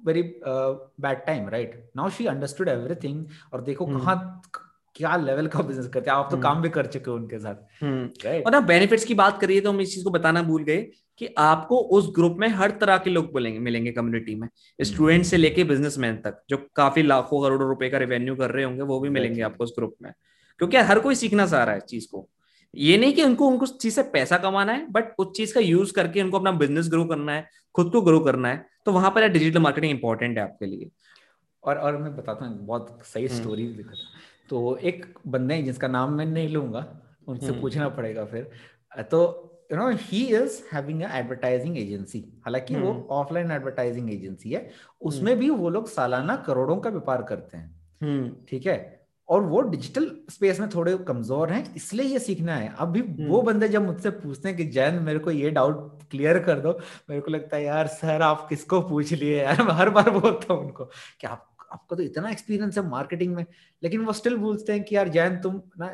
very bad time right now she understood everything और देखो Hmm. कहाँ क्या लेवल का बिज़नेस करते हैं। आप तो Hmm. काम भी कर चुके हो उनके साथ हम्म राइट और ना बेनिफिट्स की बात करिए तो हम इस चीज़ को बताना भूल गए। कि आपको उस ग्रुप में हर तरह के लोग मिलेंगे मिलेंगे कम्युनिटी में। स्टूडेंट से लेके बिजनेसमैन तक जो काफ़ी लाखों करोड़ों रुपए का रेवेन्यू कर रहे होंगे वो भी मिलेंगे आपको उस ग्रुप में। क्योंकि हर कोई सीखना चाह रहा है चीज़ को। ये नहीं कि उनको उनको उस चीज़ से पैसा कमाना है बट उस चीज़ का यूज़ करके उनको अपना बिज़नेस ग्रो करना है खुद को ग्रो करना है तो वहाँ पर डिजिटल मार्केटिंग इंपॉर्टेंट है आपके लिए। और और मैं बताता हूँ बहुत सही हम्म। स्टोरी लिखा तो एक बंदे हैं जिसका नाम मैं नहीं लूँगा उनसे हम्म। पूछना पड़ेगा फिर। तो you know he is having a advertising agency हालाँकि वो। ऑफलाइन एडवर्टाइजिंग एजेंसी है। उसमें भी वो लोग सालाना करोड़ों का व्यापार करते हैं। हम्म ठीक है? और वो डिजिटल स्पेस में थोड़े कमज़ोर हैं इसलिए ये सीखना है। अब भी वो बंदे जब मुझसे पूछते हैं कि जैन मेरे को ये डाउट क्लियर कर दो मेरे को लगता है यार सर आप किसको पूछ लिए यार? मैं हर बार बोलता हूँ उनको कि आप आपका तो इतना एक्सपीरियंस है मार्केटिंग में। लेकिन वो स्टिल बोलते हैं कि यार जैन तुम ना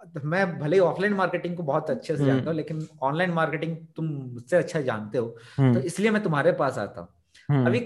आ- मैं भले ही ऑफलाइन मार्केटिंग को बहुत अच्छे से हम्म। जानता हूँ लेकिन ऑनलाइन मार्केटिंग तुम मुझसे अच्छा जानते हो तो हम्म इसलिए मैं तुम्हारे पास आता हूँ हम्म अभी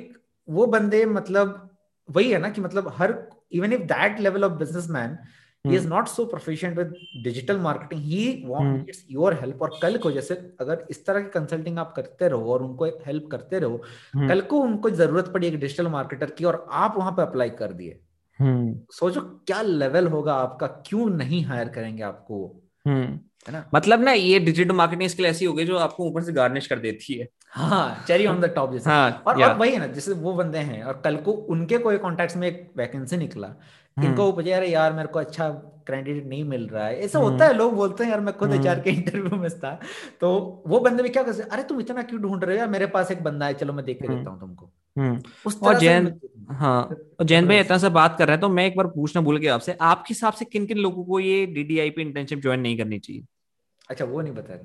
वो बंदे मतलब वही है ना कि मतलब हर even if that level of businessman he is not so proficient with digital marketing he hmm. It's your help और कल को जैसे अगर इस तरह की कंसल्टिंग आप करते रहो और उनको हेल्प करते रहो हम्म। कल को उनको ज़रूरत पड़ी एक डिजिटल मार्केटर की और आप वहाँ पे अप्लाई कर दिए हम्म सोचो क्या लेवल होगा आपका क्यों नहीं हायर करेंगे आपको वो, हम्म। है ना? मतलब ना ये डिजिटल मार्केटिंग स्किल ऐसी हो गई जो आपको ऊपर से गार्निश कर देती है। हाँ चेरी ऑन द टॉप जैसे। हाँ और, और वही है ना जैसे वो बंदे हैं और कल को उनके कोई कॉन्टेक्ट में एक वैकेंसी निकला। हम्म। इनको वो पूछा अरे यार मेरे को अच्छा कैंडिडेट नहीं मिल रहा है। ऐसा हम्म। होता है लोग बोलते हैं यार मैं खुद हम्म। एचआर के इंटरव्यू में था। तो वो बंदे भी क्या करते हैं, अरे तुम इतना क्यों ढूंढ रहे हो यार? मेरे पास एक बंदा है चलो मैं देख के हम्म। देता हूँ तुमको। हम्म उस और तरह से जैन हाँ और जैन भाई इतना सा बात कर रहे हैं तो मैं एक बार पूछना भूल गया आपसे आपके हिसाब से किन किन लोगों को ये डीडीआई पे इंटर्नशिप ज्वाइन नहीं करनी चाहिए? अच्छा वो नहीं बता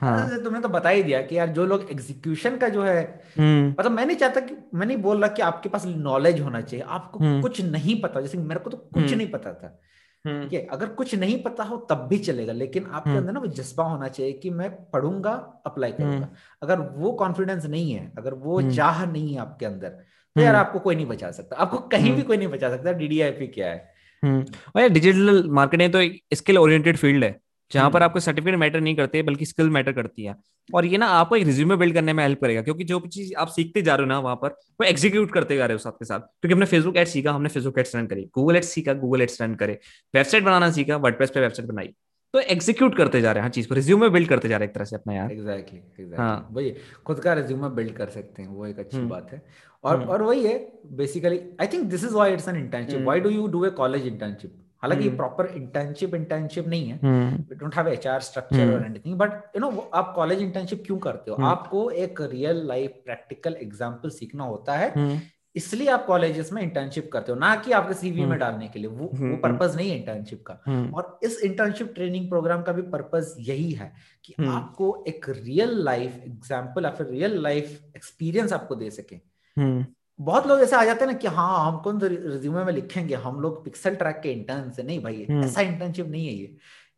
हाँ। रहे तुमने तो बता ही दिया कि यार जो लोग एग्जीक्यूशन का जो है हम्म। मतलब मैं नहीं चाहता कि मैं नहीं बोल रहा कि आपके पास नॉलेज होना चाहिए आपको हम्म। कुछ नहीं पता जैसे मेरे को तो कुछ हम्म। नहीं पता था। हम्म ठीक है अगर कुछ नहीं पता हो तब भी चलेगा लेकिन आपके हम्म। अंदर ना वो जज्बा होना चाहिए कि मैं पढ़ूँगा अप्लाई करूँगा अगर वो कॉन्फिडेंस नहीं है अगर वो हम्म। चाह नहीं है आपके अंदर तो यार हम्म। आपको कोई नहीं बचा सकता आपको कहीं भी हम्म। कोई नहीं बचा सकता डीडीआईपी क्या है हम्म डिजिटल मार्केटिंग तो एक स्किल ओरिएंटेड फ़ील्ड है जहाँ पर। आपको सर्टिफिकेट मैटर नहीं करते बल्कि स्किल मैटर करती है और ये ना आपको एक रिज्यूमे बिल्ड करने में हेल्प करेगा क्योंकि जो भी चीज़ आप सीखते जा रहे हो ना वहाँ पर वो एग्जीक्यूट करते जा रहे हो साथ के साथ क्योंकि हमने फेसबुक एड सीखा हमने फेसबुक एड्स रन करी गूगल एड्स सीखा गूगल एड्स रन करे वेबसाइट बनाना सीखा वर्डप्रेस पे वेबसाइट बनाई तो एग्जीक्यूट करते जा रहे हैं हर चीज़ को रिज्यूमे बिल्ड करते जा रहे हैं एक तरह से अपना यार एग्जैक्टली हाँ। वही खुद का रिज्यूमे बिल्ड कर सकते हैं वो एक अच्छी हम्म। बात है और हम्म। और वही है basically I think this is why it's an internship. Why do you do a college internship हालाँकि हम्म। प्रॉपर इंटर्नशिप इंटर्नशिप नहीं है we don't have HR structure और। एनीथिंग बट यू नो आप कॉलेज इंटर्नशिप क्यों करते हो हम्म। आपको एक रियल लाइफ प्रैक्टिकल एग्जांपल सीखना होता है हम्म इसलिए आप कॉलेजेस में इंटर्नशिप करते हो ना कि आपके सीवी में हम्म। डालने के लिए वो वो। पर्पस नहीं है इंटर्नशिप का और इस इंटर्नशिप ट्रेनिंग प्रोग्राम का भी पर्पस यही है कि। आपको एक रियल लाइफ एग्जांपल या फिर रियल लाइफ एक्सपीरियंस आपको दे सके बहुत लोग ऐसे आ जाते हैं ना कि हाँ हम कौन रिज्यूमे में लिखेंगे? हम लोग पिक्सल ट्रैक के इंटर्न से। नहीं भाई हम्म। ऐसा इंटर्नशिप नहीं है ये।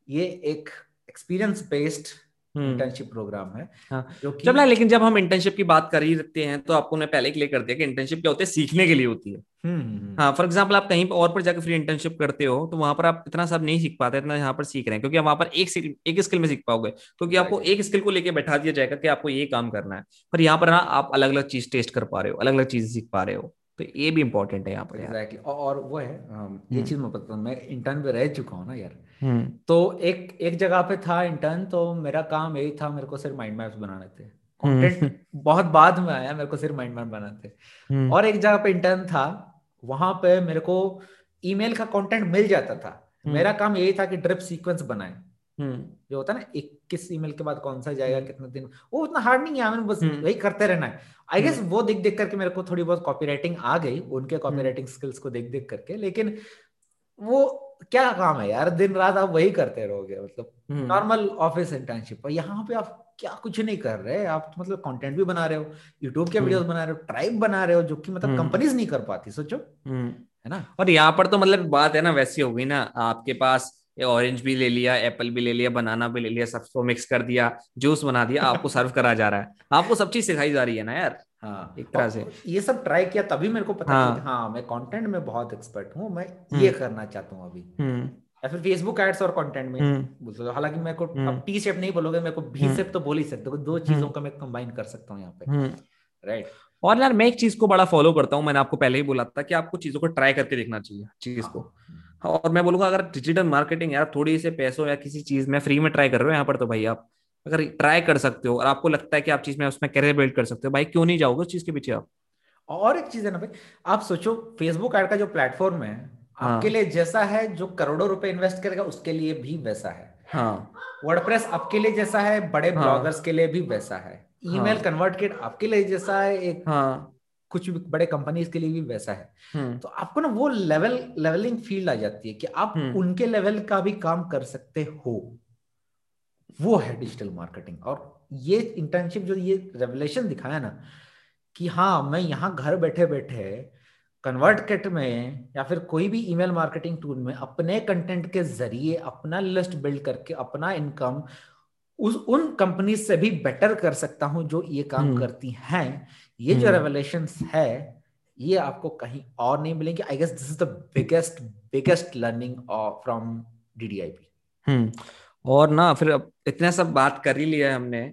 ये एक एक्सपीरियंस बेस्ड इंटर्नशिप प्रोग्राम है हाँ। जो कि लेकिन जब हम इंटर्नशिप की बात कर ही रखते हैं तो आपको पहले क्लियर कर दिया कि इंटर्नशिप क्या होती है? सीखने के लिए होती है। हम्म, हम्म, हम्म। हाँ फॉर एग्ज़ाम्पल आप कहीं और पर जाकर फ्री इंटर्नशिप करते हो तो वहाँ पर आप इतना सब नहीं सीख पाते इतना यहाँ पर सीख रहे हैं क्योंकि वहाँ पर एक एक स्किल में सीख पाओगे क्योंकि आपको एक स्किल को लेकर बैठा दिया जाएगा कि आपको ये काम करना है। पर यहाँ पर ना आप अलग अलग चीज़ टेस्ट कर पा रहे हो अलग अलग चीज़ें सीख पा रहे हो। तो ये भी इंपॉर्टेंट है यहाँ पर यार। एग्जैक्टली और वो है ये हम्म। चीज़ मैं पता मैं इंटर्न पे रह चुका हूँ ना यार। हम्म। तो एक एक जगह पे था इंटर्न तो मेरा काम यही था मेरे को सिर्फ़ माइंड मैप्स बनाने थे। हम्म। कंटेंट बहुत बाद में आया मेरे को सिर्फ़ माइंड मैप बनाने थे। हम्म, और एक जगह पे इंटर्न था वहाँ पे मेरे को ईमेल का कंटेंट मिल जाता था। हम्म। मेरा काम यही था कि ड्रिप सीक्वेंस बनाए। हम्म, जो होता है ना इक्कीस ईमेल के बाद कौन सा जाएगा कितने दिन वो उतना हार्ड नहीं है हमें बस हम्म। वही करते रहना है आई गेस हम्म। वो देख देख करके मेरे को थोड़ी बहुत कॉपी राइटिंग आ गई उनके कॉपी हम्म। राइटिंग स्किल्स को देख देख करके लेकिन वो क्या काम है यार दिन रात आप वही करते रहोगे मतलब हम्म, नॉर्मल ऑफ़िस इंटर्नशिप यहाँ पे आप क्या कुछ नहीं कर रहे आप तो मतलब कंटेंट भी बना रहे हो यूट्यूब के हम्म। वीडियोस बना रहे हो ट्राइब बना रहे हो जो कि मतलब हम्म। कंपनीज़ नहीं कर पाती सोचो हम्म। है ना और यहाँ पर तो मतलब बात है ना वैसी हो गई ना आपके पास ऑरेंज भी ले लिया एप्पल भी ले लिया बनाना भी ले लिया सबको मिक्स कर दिया जूस बना दिया आपको सर्व करा जा रहा है। आपको सब चीज़ सिखाई जा रही है ना यार? हाँ। एक तरह से। ये सब ट्राई किया तभी मेरे को पता हाँ। हाँ मैं कंटेंट में बहुत एक्सपर्ट हूँ मैं हम्म। ये करना चाहता हूँ अभी। हम्म। या फिर फेसबुक एड्स और कंटेंट में। हम्म। बोल सकते हालाँकि मेरे को। अब टी शेप नहीं बोलोगे मेरे को बी। शेप तो बोल ही सकते हो दो चीज़ों का मैं कंबाइन कर सकता हूँ यहाँ पे। राइट और यार मैं एक चीज़ को बड़ा फॉलो करता हूँ मैंने आपको पहले ही बोला था कि आपको चीज़ों को ट्राई करके देखना चाहिए चीज़ को। और मैं बोलूँगा अगर डिजिटल मार्केटिंग यार थोड़ी से पैसों या किसी चीज़ में फ्री में ट्राई कर रहे हो यहाँ पर तो भाई आप अगर ट्राई कर सकते हो और आपको लगता है कि आप चीज़ में उसमें कैरियर बिल्ड कर सकते हो भाई क्यों नहीं जाओगे उस चीज़ के पीछे आप और एक चीज़ है ना भाई आप सोचो फेसबुक एड का जो प्लेटफॉर्म है हाँ। आपके लिए जैसा है जो करोड़ों रुपए इन्वेस्ट करेगा उसके लिए भी वैसा है हाँ वर्डप्रेस आपके लिए जैसा है बड़े हाँ। ब्लॉगर्स के लिए भी वैसा है ईमेल हाँ। कन्वर्ट किट आपके लिए जैसा है एक हाँ कुछ भी बड़े कंपनीज़ के लिए भी वैसा है। हम्म। तो आपको ना वो लेवल लेवलिंग फ़ील्ड आ जाती है कि आप हम्म। उनके लेवल का भी काम कर सकते हो। वो है डिजिटल मार्केटिंग और ये इंटर्नशिप जो ये रेवलेशन दिखाया ना कि हाँ मैं यहाँ घर बैठे बैठे कन्वर्ट किट में या फिर कोई भी ईमेल मार्केटिंग टूल में अपने कंटेंट के ज़रिए अपना लिस्ट बिल्ड करके अपना इनकम उस उन कंपनी से भी बेटर कर सकता हूँ जो ये काम हम्म। करती हैं। ये जो हम्म। रेवलेशन है ये आपको कहीं और नहीं मिलेंगे। I guess this is the biggest biggest learning from DDIP hmm. और ना फिर अब इतना सब बात कर ही लिया है हमने।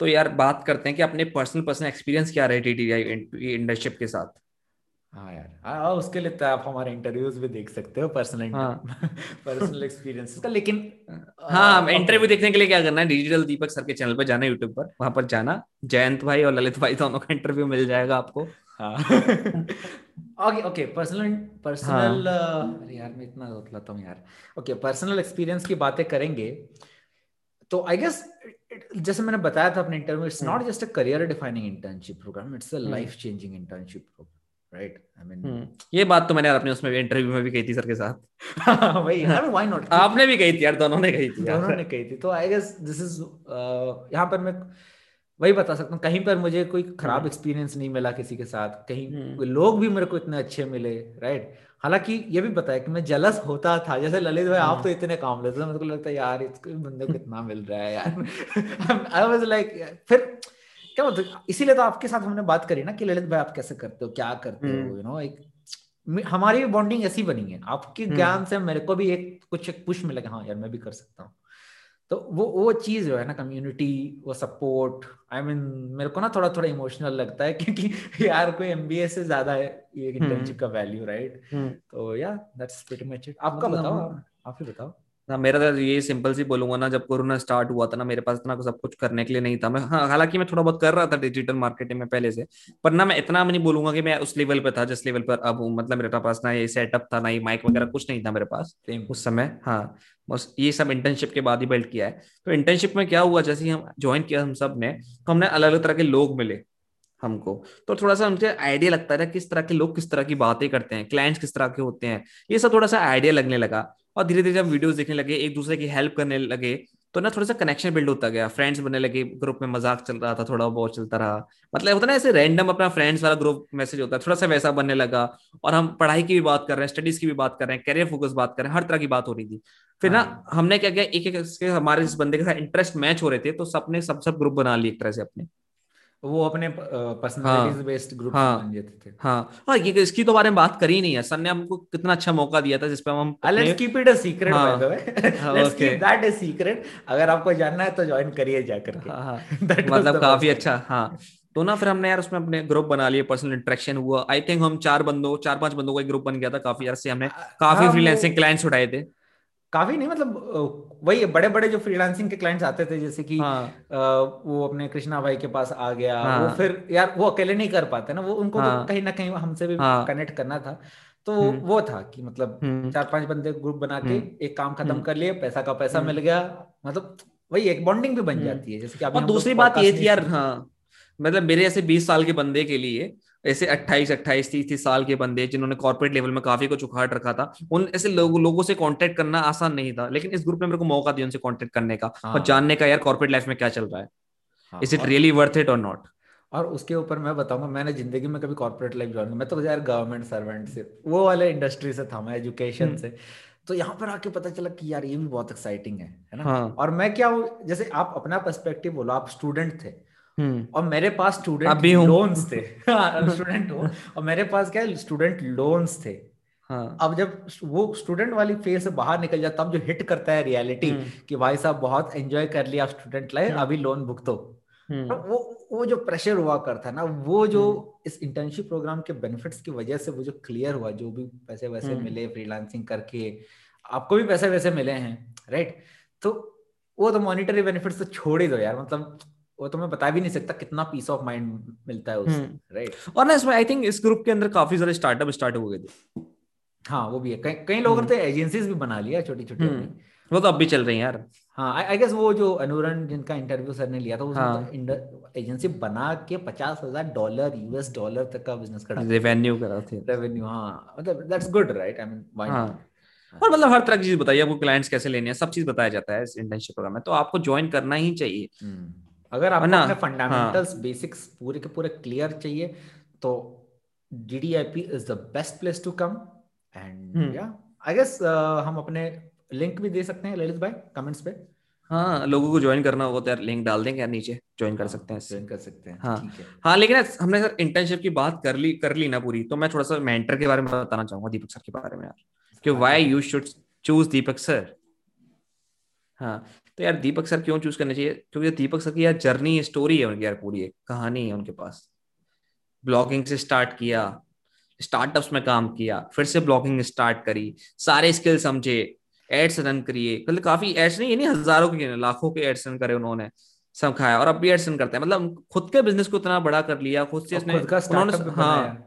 तो यार बात करते हैं कि अपने पर्सनल पर्सनल एक्सपीरियंस क्या रहे टीटीआई इंटर्नशिप के साथ? हाँ यार। हाँ उसके लिए तो आप हमारे इंटरव्यूज़ भी देख सकते हो पर्सनल हाँ। पर्सनल एक्सपीरियंस का लेकिन हाँ इंटरव्यू देखने के लिए क्या करना है? डिजिटल दीपक सर के चैनल पर जाना यूट्यूब पर। वहाँ पर जाना। जयंत भाई और ललित भाई दोनों का इंटरव्यू मिल जाएगा आपको। ओके ओके पर्सनल पर्सनल अरे यार मैं इतना बतलाता हूँ यार। ओके पर्सनल एक्सपीरियंस की बातें करेंगे तो आई गेस जैसे मैंने बताया था अपने interview it's not just a career defining internship program it's a. Life changing internship program right I mean hmm, ये बात तो मैंने यार अपने उसमें इंटरव्यू में भी कही थी सर के साथ वही आई मीन व्हाई नॉट आपने भी कही थी यार दोनों ने कही थी यार दोनों ने कही थी तो आई गेस दिस इज़ यहाँ पर मैं वही बता सकता हूँ कहीं पर मुझे कोई खराब हम्म। एक्सपीरियंस नहीं मिला किसी के साथ कहीं हम्म। लोग भी मेरे को इतने अच्छे मिले राइट हालाँकि ये भी बताया कि मैं जलस होता था जैसे ललित भाई आप हम्म। तो इतने काम लेते थे मेरे को लगता है यार इसको बंदे को कितना मिल रहा है यार आई वाज लाइक फिर क्या बोलते इसीलिए तो आपके साथ हमने बात करी ना कि ललित भाई आप कैसे करते हो क्या करते हो हम्म। यू नो एक हमारी भी बॉन्डिंग ऐसी बनी है। आपके हम्म। ज्ञान से मेरे को भी एक कुछ एक पुश मिला हाँ यार मैं भी कर सकता हूँ। तो वो वो चीज़ जो है ना कम्युनिटी वो support I I mean mean, मेरे को ना थोड़ा थोड़ा इमोशनल लगता है क्योंकि यार कोई एमबीए से ज़्यादा है ये इंटर्नशिप का वैल्यू राइट हम्म, तो या दैट्स प्रीटी मच इट आपका मतलब बताओ आप आप ही बताओ। मेरा तो ये सिंपल सी बोलूँगा ना जब कोरोना स्टार्ट हुआ था ना मेरे पास इतना सब कुछ करने के लिए नहीं था मैं। हाँ हालाँकि मैं थोड़ा बहुत कर रहा था डिजिटल मार्केटिंग में पहले से पर ना मैं इतना नहीं बोलूँगा कि मैं उस लेवल पे था जिस लेवल पर अब हूँ। मतलब मेरे पास ना ये सेटअप था ना ये माइक वगैरह कुछ नहीं था मेरे पास उस समय। हाँ बस ये सब इंटर्नशिप के बाद ही बिल्ड किया है। तो इंटर्नशिप में क्या हुआ जैसे हम ज्वाइन किया हम सबने तो हमने अलग अलग तरह के लोग मिले हमको। तो थोड़ा सा उनके आइडिया लगता है किस तरह के लोग किस तरह की बातें करते हैं क्लाइंट्स किस तरह के होते हैं। ये सब थोड़ा सा आइडिया लगने लगा। और धीरे धीरे जब वीडियोस देखने लगे एक दूसरे की हेल्प करने लगे तो ना थोड़ा सा कनेक्शन बिल्ड होता गया। फ्रेंड्स बनने लगे ग्रुप में मज़ाक चल रहा था थोड़ा बहुत चलता रहा। मतलब होता ना ऐसे रैंडम अपना फ्रेंड्स वाला ग्रुप मैसेज होता है थोड़ा सा वैसा बनने लगा। और हम पढ़ाई की भी बात कर रहे हैं स्टडीज़ की भी बात कर रहे हैं करियर फोकस बात कर रहे हैं हर तरह की बात हो रही थी। फिर ना हाँ। हमने क्या किया एक एक हमारे इस बंदे के साथ इंटरेस्ट मैच हो रहे थे तो सबने सब सब ग्रुप बना लिए एक तरह से अपने। वो अपने पर्सनालिटीज बेस्ड ग्रुप हाँ, थे। हाँ। हाँ ये इसकी तो बारे में बात करी नहीं है। सर ने हमको कितना अच्छा मौका दिया था जिसपे हम let's keep it a secret by the way let's keep that a secret अगर आपको जानना है तो ज्वाइन करिए जाकर के हाँ, हाँ, मतलब काफ़ी अच्छा हाँ। तो ना फिर हमने यार उसमें अपने ग्रुप बना लिए पर्सनल इंटरेक्शन हुआ। आई थिंक हम चार बंदों चार पाँच बंदों का एक ग्रुप बन गया था। काफ़ी यार से हमने काफ़ी फ्रीलांसिंग क्लाइंट्स उठाए थे। काफ़ी नहीं मतलब वही बड़े बड़े जो फ्रीलांसिंग के क्लाइंट्स आते थे जैसे कि हाँ. वो अपने कृष्णा भाई के पास आ गया हाँ. वो फिर यार वो अकेले नहीं कर पाते ना वो उनको तो हाँ. तो कहीं ना कहीं हमसे भी हाँ. कनेक्ट करना था तो हम्म। वो था कि मतलब हम्म। चार पाँच बंदे ग्रुप बना के हम्म। एक काम खत्म कर लिए पैसा का पैसा मिल गया मतलब वही एक बॉन्डिंग भी बन जाती है जैसे कि और दूसरी बात ये थी यार हाँ मतलब मेरे ऐसे बीस साल के बंदे के लिए ऐसे 28 28 30 30 साल के बंदे जिन्होंने कॉर्पोरेट लेवल में काफ़ी कुछ उखाड़ रखा था उन ऐसे लोग, लोगों से कांटेक्ट करना आसान नहीं था लेकिन इस ग्रुप ने मेरे को मौका दिया उनसे कांटेक्ट करने का हाँ। और जानने का यार कॉर्पोरेट लाइफ में क्या चल रहा है is it really worth it और नॉट और उसके ऊपर मैं बताऊँगा मैंने ज़िंदगी में कभी कॉर्पोरेट लाइफ ज्वाइन मैं तो यार गवर्नमेंट सर्वेंट से वो वाले इंडस्ट्री से था मैं एजुकेशन हम्म। से तो यहाँ पर आके पता चला कि यार ये भी बहुत एक्साइटिंग है है ना हाँ. और मैं क्या हूँ जैसे आप अपना पर्सपेक्टिव बोलो आप स्टूडेंट थे। और मेरे पास स्टूडेंट अभी लोन्स थे। स्टूडेंट हाँ, हूँ। और मेरे पास क्या स्टूडेंट लोन्स थे। हाँ. अब जब वो स्टूडेंट वाली फ़ेज़ से बाहर निकल जाता तब जो हिट करता है रियलिटी हम्म। कि भाई साहब बहुत एंजॉय कर लिया स्टूडेंट लाइफ हम्म। अभी लोन भुगतो तो वो वो जो प्रेशर हुआ करता ना वो जो इस इंटर्नशिप प्रोग्राम के बेनिफिट्स की वजह से वो जो क्लियर हुआ जो भी पैसे वैसे मिले फ्रीलांसिंग करके आपको भी पैसे वैसे मिले हैं राइट तो वो तो मॉनिटरी बेनिफिट्स तो छोड़ ही दो यार मतलब वो तो मैं बता भी नहीं सकता कितना पीस ऑफ़ माइंड मिलता है उससे राइट हम्म। और ना इसमें आई थिंक इस ग्रुप के अंदर काफ़ी सारे स्टार्टअप स्टार्ट हो गए थे। हाँ वो भी है। कई कई लोगों ने एजेंसीज हम्म। भी बना लिया छोटी छोटी हम्म। वो तो अब भी चल रही हैं यार। हाँ आई गेस वो जो अनुरण जिनका इंटरव्यू सर ने लिया था उसने हाँ. तो एजेंसी बना के पचास हज़ार डॉलर यूएस डॉलर तक का बिज़नेस करा। रेवेन्यू करा थे। रेवेन्यू हाँ। मतलब that's good right I mean why और मतलब हर तरह की चीज़ बताइए आपको क्लाइंट्स कैसे लेने हैं? सब चीज़ बताया जाता है इस इंटर्नशिप प्रोग्राम में। तो आपको ज्वाइन करना ही चाहिए। अगर आपको अपने फंडामेंटल्स हाँ. बेसिक्स पूरे के पूरे क्लियर चाहिए तो DDIP is the best place to come and yeah I guess हम अपने लिंक भी दे सकते हैं ललित भाई कमेंट्स पे। हाँ लोगों को ज्वाइन करना होगा तो यार लिंक डाल देंगे यार नीचे ज्वाइन कर सकते हैं। ज्वाइन कर सकते हैं हाँ। है। हाँ लेकिन हमने सर इंटर्नशिप की बात कर ली कर ली ना पूरी तो मैं थोड़ा सा मेंटर के बारे में बताना चाहूँगा दीपक सर के बारे में यार कि why you should choose Deepak sir. हाँ तो यार दीपक सर क्यों चूज़ करने चाहिए? क्योंकि दीपक सर की यार जर्नी स्टोरी है उनकी यार पूरी एक कहानी है उनके पास। ब्लॉगिंग से स्टार्ट किया स्टार्टअप्स में काम किया फिर से ब्लॉगिंग स्टार्ट करी सारे स्किल समझे एड्स रन करिए। मतलब काफ़ी एड्स नहीं नहीं हज़ारों के लाखों के एड्स रन करे उन्होंने सब खाया और अब भी एड्स रन करते हैं। मतलब खुद के बिज़नेस को इतना बड़ा कर लिया खुद से उसने उन्होंने हाँ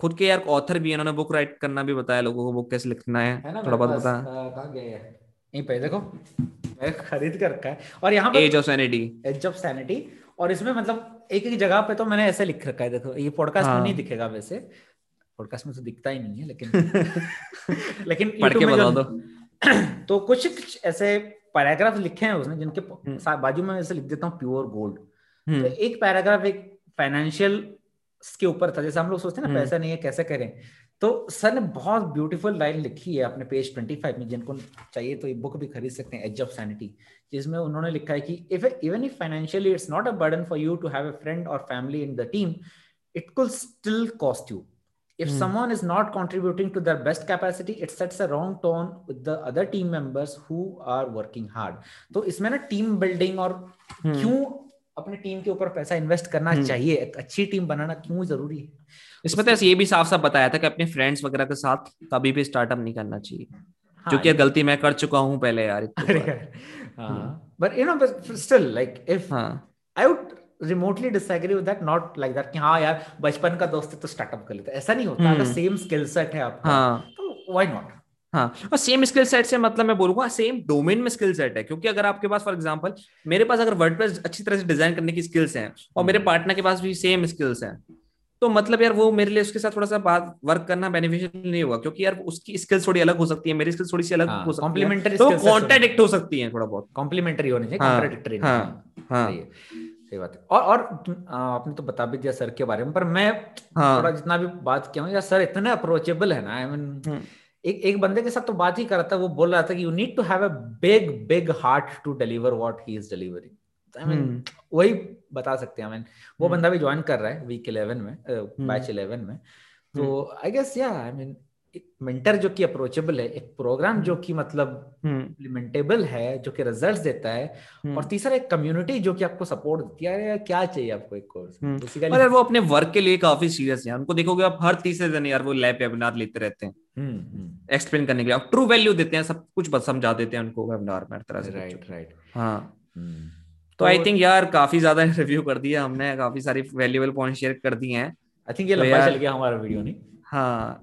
खुद के यार ऑथर भी है उन्होंने बुक राइट करना भी बताया लोगों को बुक कैसे लिखना है, है थोड़ा बहुत बताया। यहीं पे देखो मैं खरीद कर रखा है और यहाँ edge of sanity edge of sanity और इसमें मतलब एक एक जगह पे तो मैंने ऐसे लिख रखा है देखो ये पॉडकास्ट हाँ. में नहीं दिखेगा वैसे पॉडकास्ट में तो दिखता ही नहीं है लेकिन लेकिन पढ़ के बता दो तो कुछ कुछ ऐसे पैराग्राफ लिखे हैं उसने जिनके हम्म। बाजू में ऐसे लिख देता हूँ प्योर गोल्ड हम्म। तो एक पैराग्राफ एक फाइनेंशियल के ऊपर था जैसे हम लोग सोचते हैं ना हम्म। पैसा नहीं है कैसे करें तो सर ने बहुत ब्यूटीफुल लाइन लिखी है अपने पेज 25 में जिनको चाहिए तो ये बुक भी खरीद सकते हैं एज ऑफ़ सैनिटी जिसमें उन्होंने लिखा है कि if even if financially it's not a burden for you to have a friend और family in the team it could still cost you if hmm. someone is not contributing to their best capacity it sets a wrong tone with the other team members who are working hard तो इसमें ना team building और hmm. क्यों अपने team के ऊपर पैसा invest करना hmm. चाहिए एक अच्छी टीम बनाना क्यों ज़रूरी है इसमें तो ये भी साफ़ साफ़ बताया था कि अपने फ्रेंड्स वगैरह के साथ कभी भी स्टार्टअप नहीं करना चाहिए। जो कि गलती मैं कर चुका हूँ पहले यार but you know but still like if I would remotely disagree with that not like that कि हाँ यार बचपन का दोस्त है तो स्टार्टअप कर लेते। ऐसा नहीं होता। अगर सेम स्किल सेट है आपका हाँ. तो व्हाई नॉट हाँ। और सेम स्किल सेट से मतलब मैं बोलूँगा सेम डोमेन में स्किल सेट है। क्योंकि अगर आपके पास फॉर एग्जांपल मेरे पास अगर वर्डप्रेस अच्छी तरह से डिज़ाइन करने की स्किल्स हैं और मेरे पार्टनर। के पास भी सेम स्किल्स हैं तो मतलब यार वो मेरे लिए उसके साथ थोड़ा सा बात वर्क करना बेनिफिशियल नहीं होगा क्योंकि यार उसकी स्किल्स थोड़ी अलग हो सकती है मेरी स्किल्स थोड़ी सी अलग हाँ, हो सकती है। तो कॉन्ट्राडिक्ट हो सकती है थोड़ा बहुत। कॉम्प्लीमेंटरी होने चाहिए कॉन्ट्राडिक्टरी हाँ, हाँ, हाँ, सही बात है। और और आपने तो बता भी दिया सर के बारे में पर मैं हाँ, थोड़ा जितना भी बात किया हूँ यार सर इतने अप्रोचेबल है ना आई मीन एक एक बंदे के साथ तो बात ही कर रहा था वो बोल रहा था कि you need to have a big big heart to deliver what he is delivering I mean वही बता सकते हैं आई मीन वो हम्म। बंदा भी ज्वाइन कर रहा है वीक इलेवन में बैच इलेवन में। तो आई गेस या आई मीन मेंटर जो कि अप्रोचेबल है एक प्रोग्राम जो कि मतलब इम्प्लीमेंटेबल हम्म। है जो कि रिजल्ट्स देता है हम्म। और तीसरा एक कम्युनिटी जो कि आपको सपोर्ट देती है क्या चाहिए आपको एक कोर्स हम्म। और वो अपने वर्क के लिए काफ़ी सीरियस है। उनको देखोगे आप हर तीसरे दिन यार वो लैब वेबिनार लेते रहते हैं। एक्सप्लेन करने के लिए। ट्रू वैल्यू देते हैं सब कुछ समझा देते हैं उनको वेबिनार में तरह से राइट राइट हाँ। तो आई थिंक यार काफ़ी ज़्यादा रिव्यू कर दिया हमने काफ़ी सारी वैल्यूएबल पॉइंट शेयर कर दिए हैं। आई थिंक ये तो लंबा चल गया हमारा वीडियो नहीं। हाँ।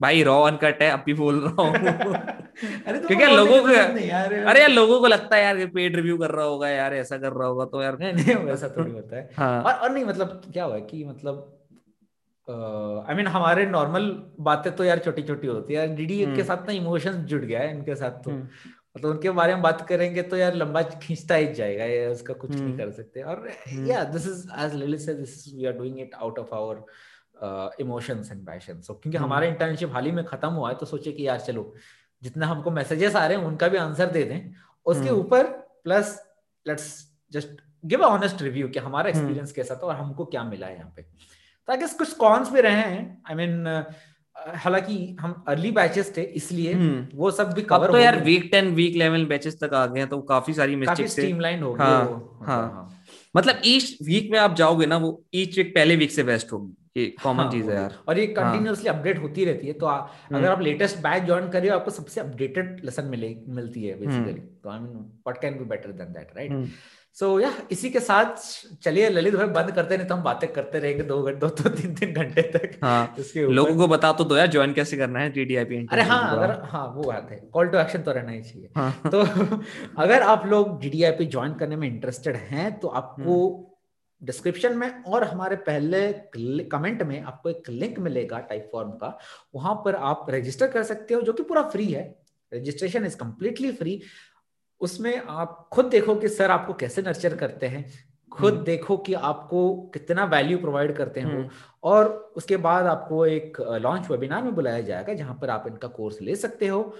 भाई रॉ अनकट है अभी बोल रहा हूँ। अरे तो क्योंकि लोगों को अरे यार लोगों को लगता है यार पेड रिव्यू कर रहा होगा यार ऐसा कर रहा होगा तो यार। नहीं नहीं वैसा थोड़ी होता है। हाँ. और, और नहीं मतलब क्या हुआ कि मतलब आई मीन हमारे नॉर्मल बातें तो यार छोटी छोटी होती है। डीडी के। साथ ना इमोशंस जुड़ गया है इनके साथ तो। हम्म। मतलब उनके बारे में बात करेंगे तो यार लंबा खींचता ही जाएगा ये उसका कुछ नहीं हम्म। कर सकते और या दिस इज़ एज लिली से this we are doing it out of our emotions and passion so क्योंकि हम्म। हमारा इंटर्नशिप हाल ही में खत्म हुआ है तो सोचे कि यार चलो जितना हमको मैसेजेस आ रहे हैं उनका भी आंसर दे दें उसके हम्म। ऊपर plus let's just give a honest review कि हमारा एक्सपीरियंस। कैसा था और हमको क्या मिला है यहाँ पे ताकि कुछ कॉन्स भी रहे हैं आई I मीन mean, हालाँकि हम अर्ली बैचेस थे इसलिए वो सब भी कवर तो यार week ten week eleven batches तक आ गए हैं तो काफ़ी सारी मिस्टेक्स स्ट्रीमलाइन हो गई हाँ, हाँ, हाँ, मतलब ईच वीक में आप जाओगे ना वो ईच वीक पहले वीक से बेस्ट होगी। ये कॉमन हाँ, चीज़ है यार। और ये कंटिन्यूअसली हाँ. अपडेट होती रहती है तो आ, अगर हम्म। आप लेटेस्ट बैच ज्वाइन कर रहे हो आपको सबसे अपडेटेड लेसन मिले मिलती है बेसिकली हम्म। तो I mean what can be better than that right so yeah इसी के साथ चलिए ललित भाई बंद करते नहीं तो हम बातें करते रहेंगे दो घंटे दो तो तीन तीन घंटे तक हाँ, लोगों को बता तो दो यार ज्वाइन कैसे करना है टीडीआईपी अरे हाँ अगर हाँ वो बात है कॉल टू एक्शन तो रहना ही चाहिए। हाँ, तो अगर आप लोग डीडीआईपी ज्वाइन करने में इंटरेस्टेड हैं तो आपको डिस्क्रिप्शन में और हमारे पहले कमेंट में आपको एक लिंक मिलेगा टाइप फॉर्म का वहाँ पर आप रजिस्टर कर सकते हो जो कि पूरा फ्री है। रजिस्ट्रेशन इज़ कंप्लीटली फ्री उसमें आप खुद देखो कि सर आपको कैसे नर्चर करते हैं खुद हम्म। देखो कि आपको कितना वैल्यू प्रोवाइड करते हैं वो। हम्म। और उसके बाद आपको एक लॉन्च वेबिनार में बुलाया जाएगा जहाँ पर आप इनका कोर्स ले सकते हो।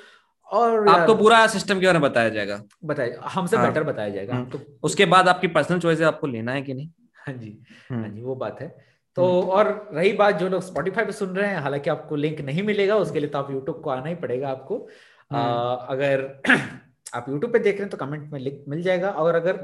और आपको पूरा सिस्टम के बारे में बताया जाएगा। बताया हमसे हाँ, बेटर बताया जाएगा। हम्म। तो उसके बाद आपकी पर्सनल चॉइस है आपको लेना है कि नहीं? हाँ जी हाँ हम्म। जी वो बात है तो हम्म। और रही बात जो लोग स्पॉटिफाई पे सुन रहे हैं हालाँकि आपको लिंक नहीं मिलेगा उसके लिए तो आप यूट्यूब को आना ही पड़ेगा आपको आ, हम्म। अगर आप यूट्यूब पे देख रहे हैं तो कमेंट में लिंक मिल जाएगा और अगर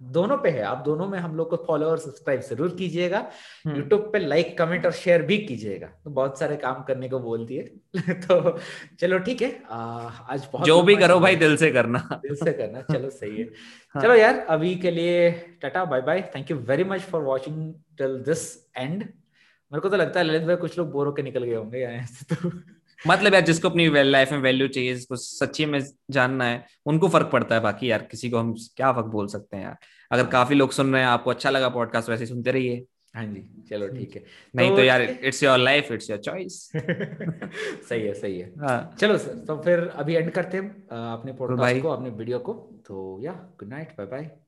दोनों पे है। आप दोनों में हम लोग को फॉलो और सब्सक्राइब ज़रूर कीजिएगा। यूट्यूब पे लाइक कमेंट और शेयर भी कीजिएगा। तो बहुत सारे काम करने को बोल दिए। तो चलो ठीक है। आ, आज बहुत जो भी करो भाई दिल से करना। दिल से करना। चलो सही है। हाँ. चलो यार अभी के लिए tata bye bye thank you very much for watching till this end मेरे को तो लगता है ललित भाई कुछ लोग बोर होकर निकल गए होंगे यहाँ से तो। मतलब यार जिसको अपनी लाइफ में वैल्यू चाहिए जिसको सच्ची में जानना है उनको फ़र्क पड़ता है बाकी यार किसी को हम क्या फ़र्क बोल सकते हैं यार। अगर। काफ़ी लोग सुन रहे हैं आपको अच्छा लगा पॉडकास्ट वैसे सुनते रहिए। हाँ जी चलो ठीक है। नहीं तो, तो यार it's your life it's your choice सही है सही है। हाँ। चलो सर तो फिर अभी एंड करते हैं अपने पॉडकास्ट को अपने वीडियो को। तो या गुड नाइट बाय बाय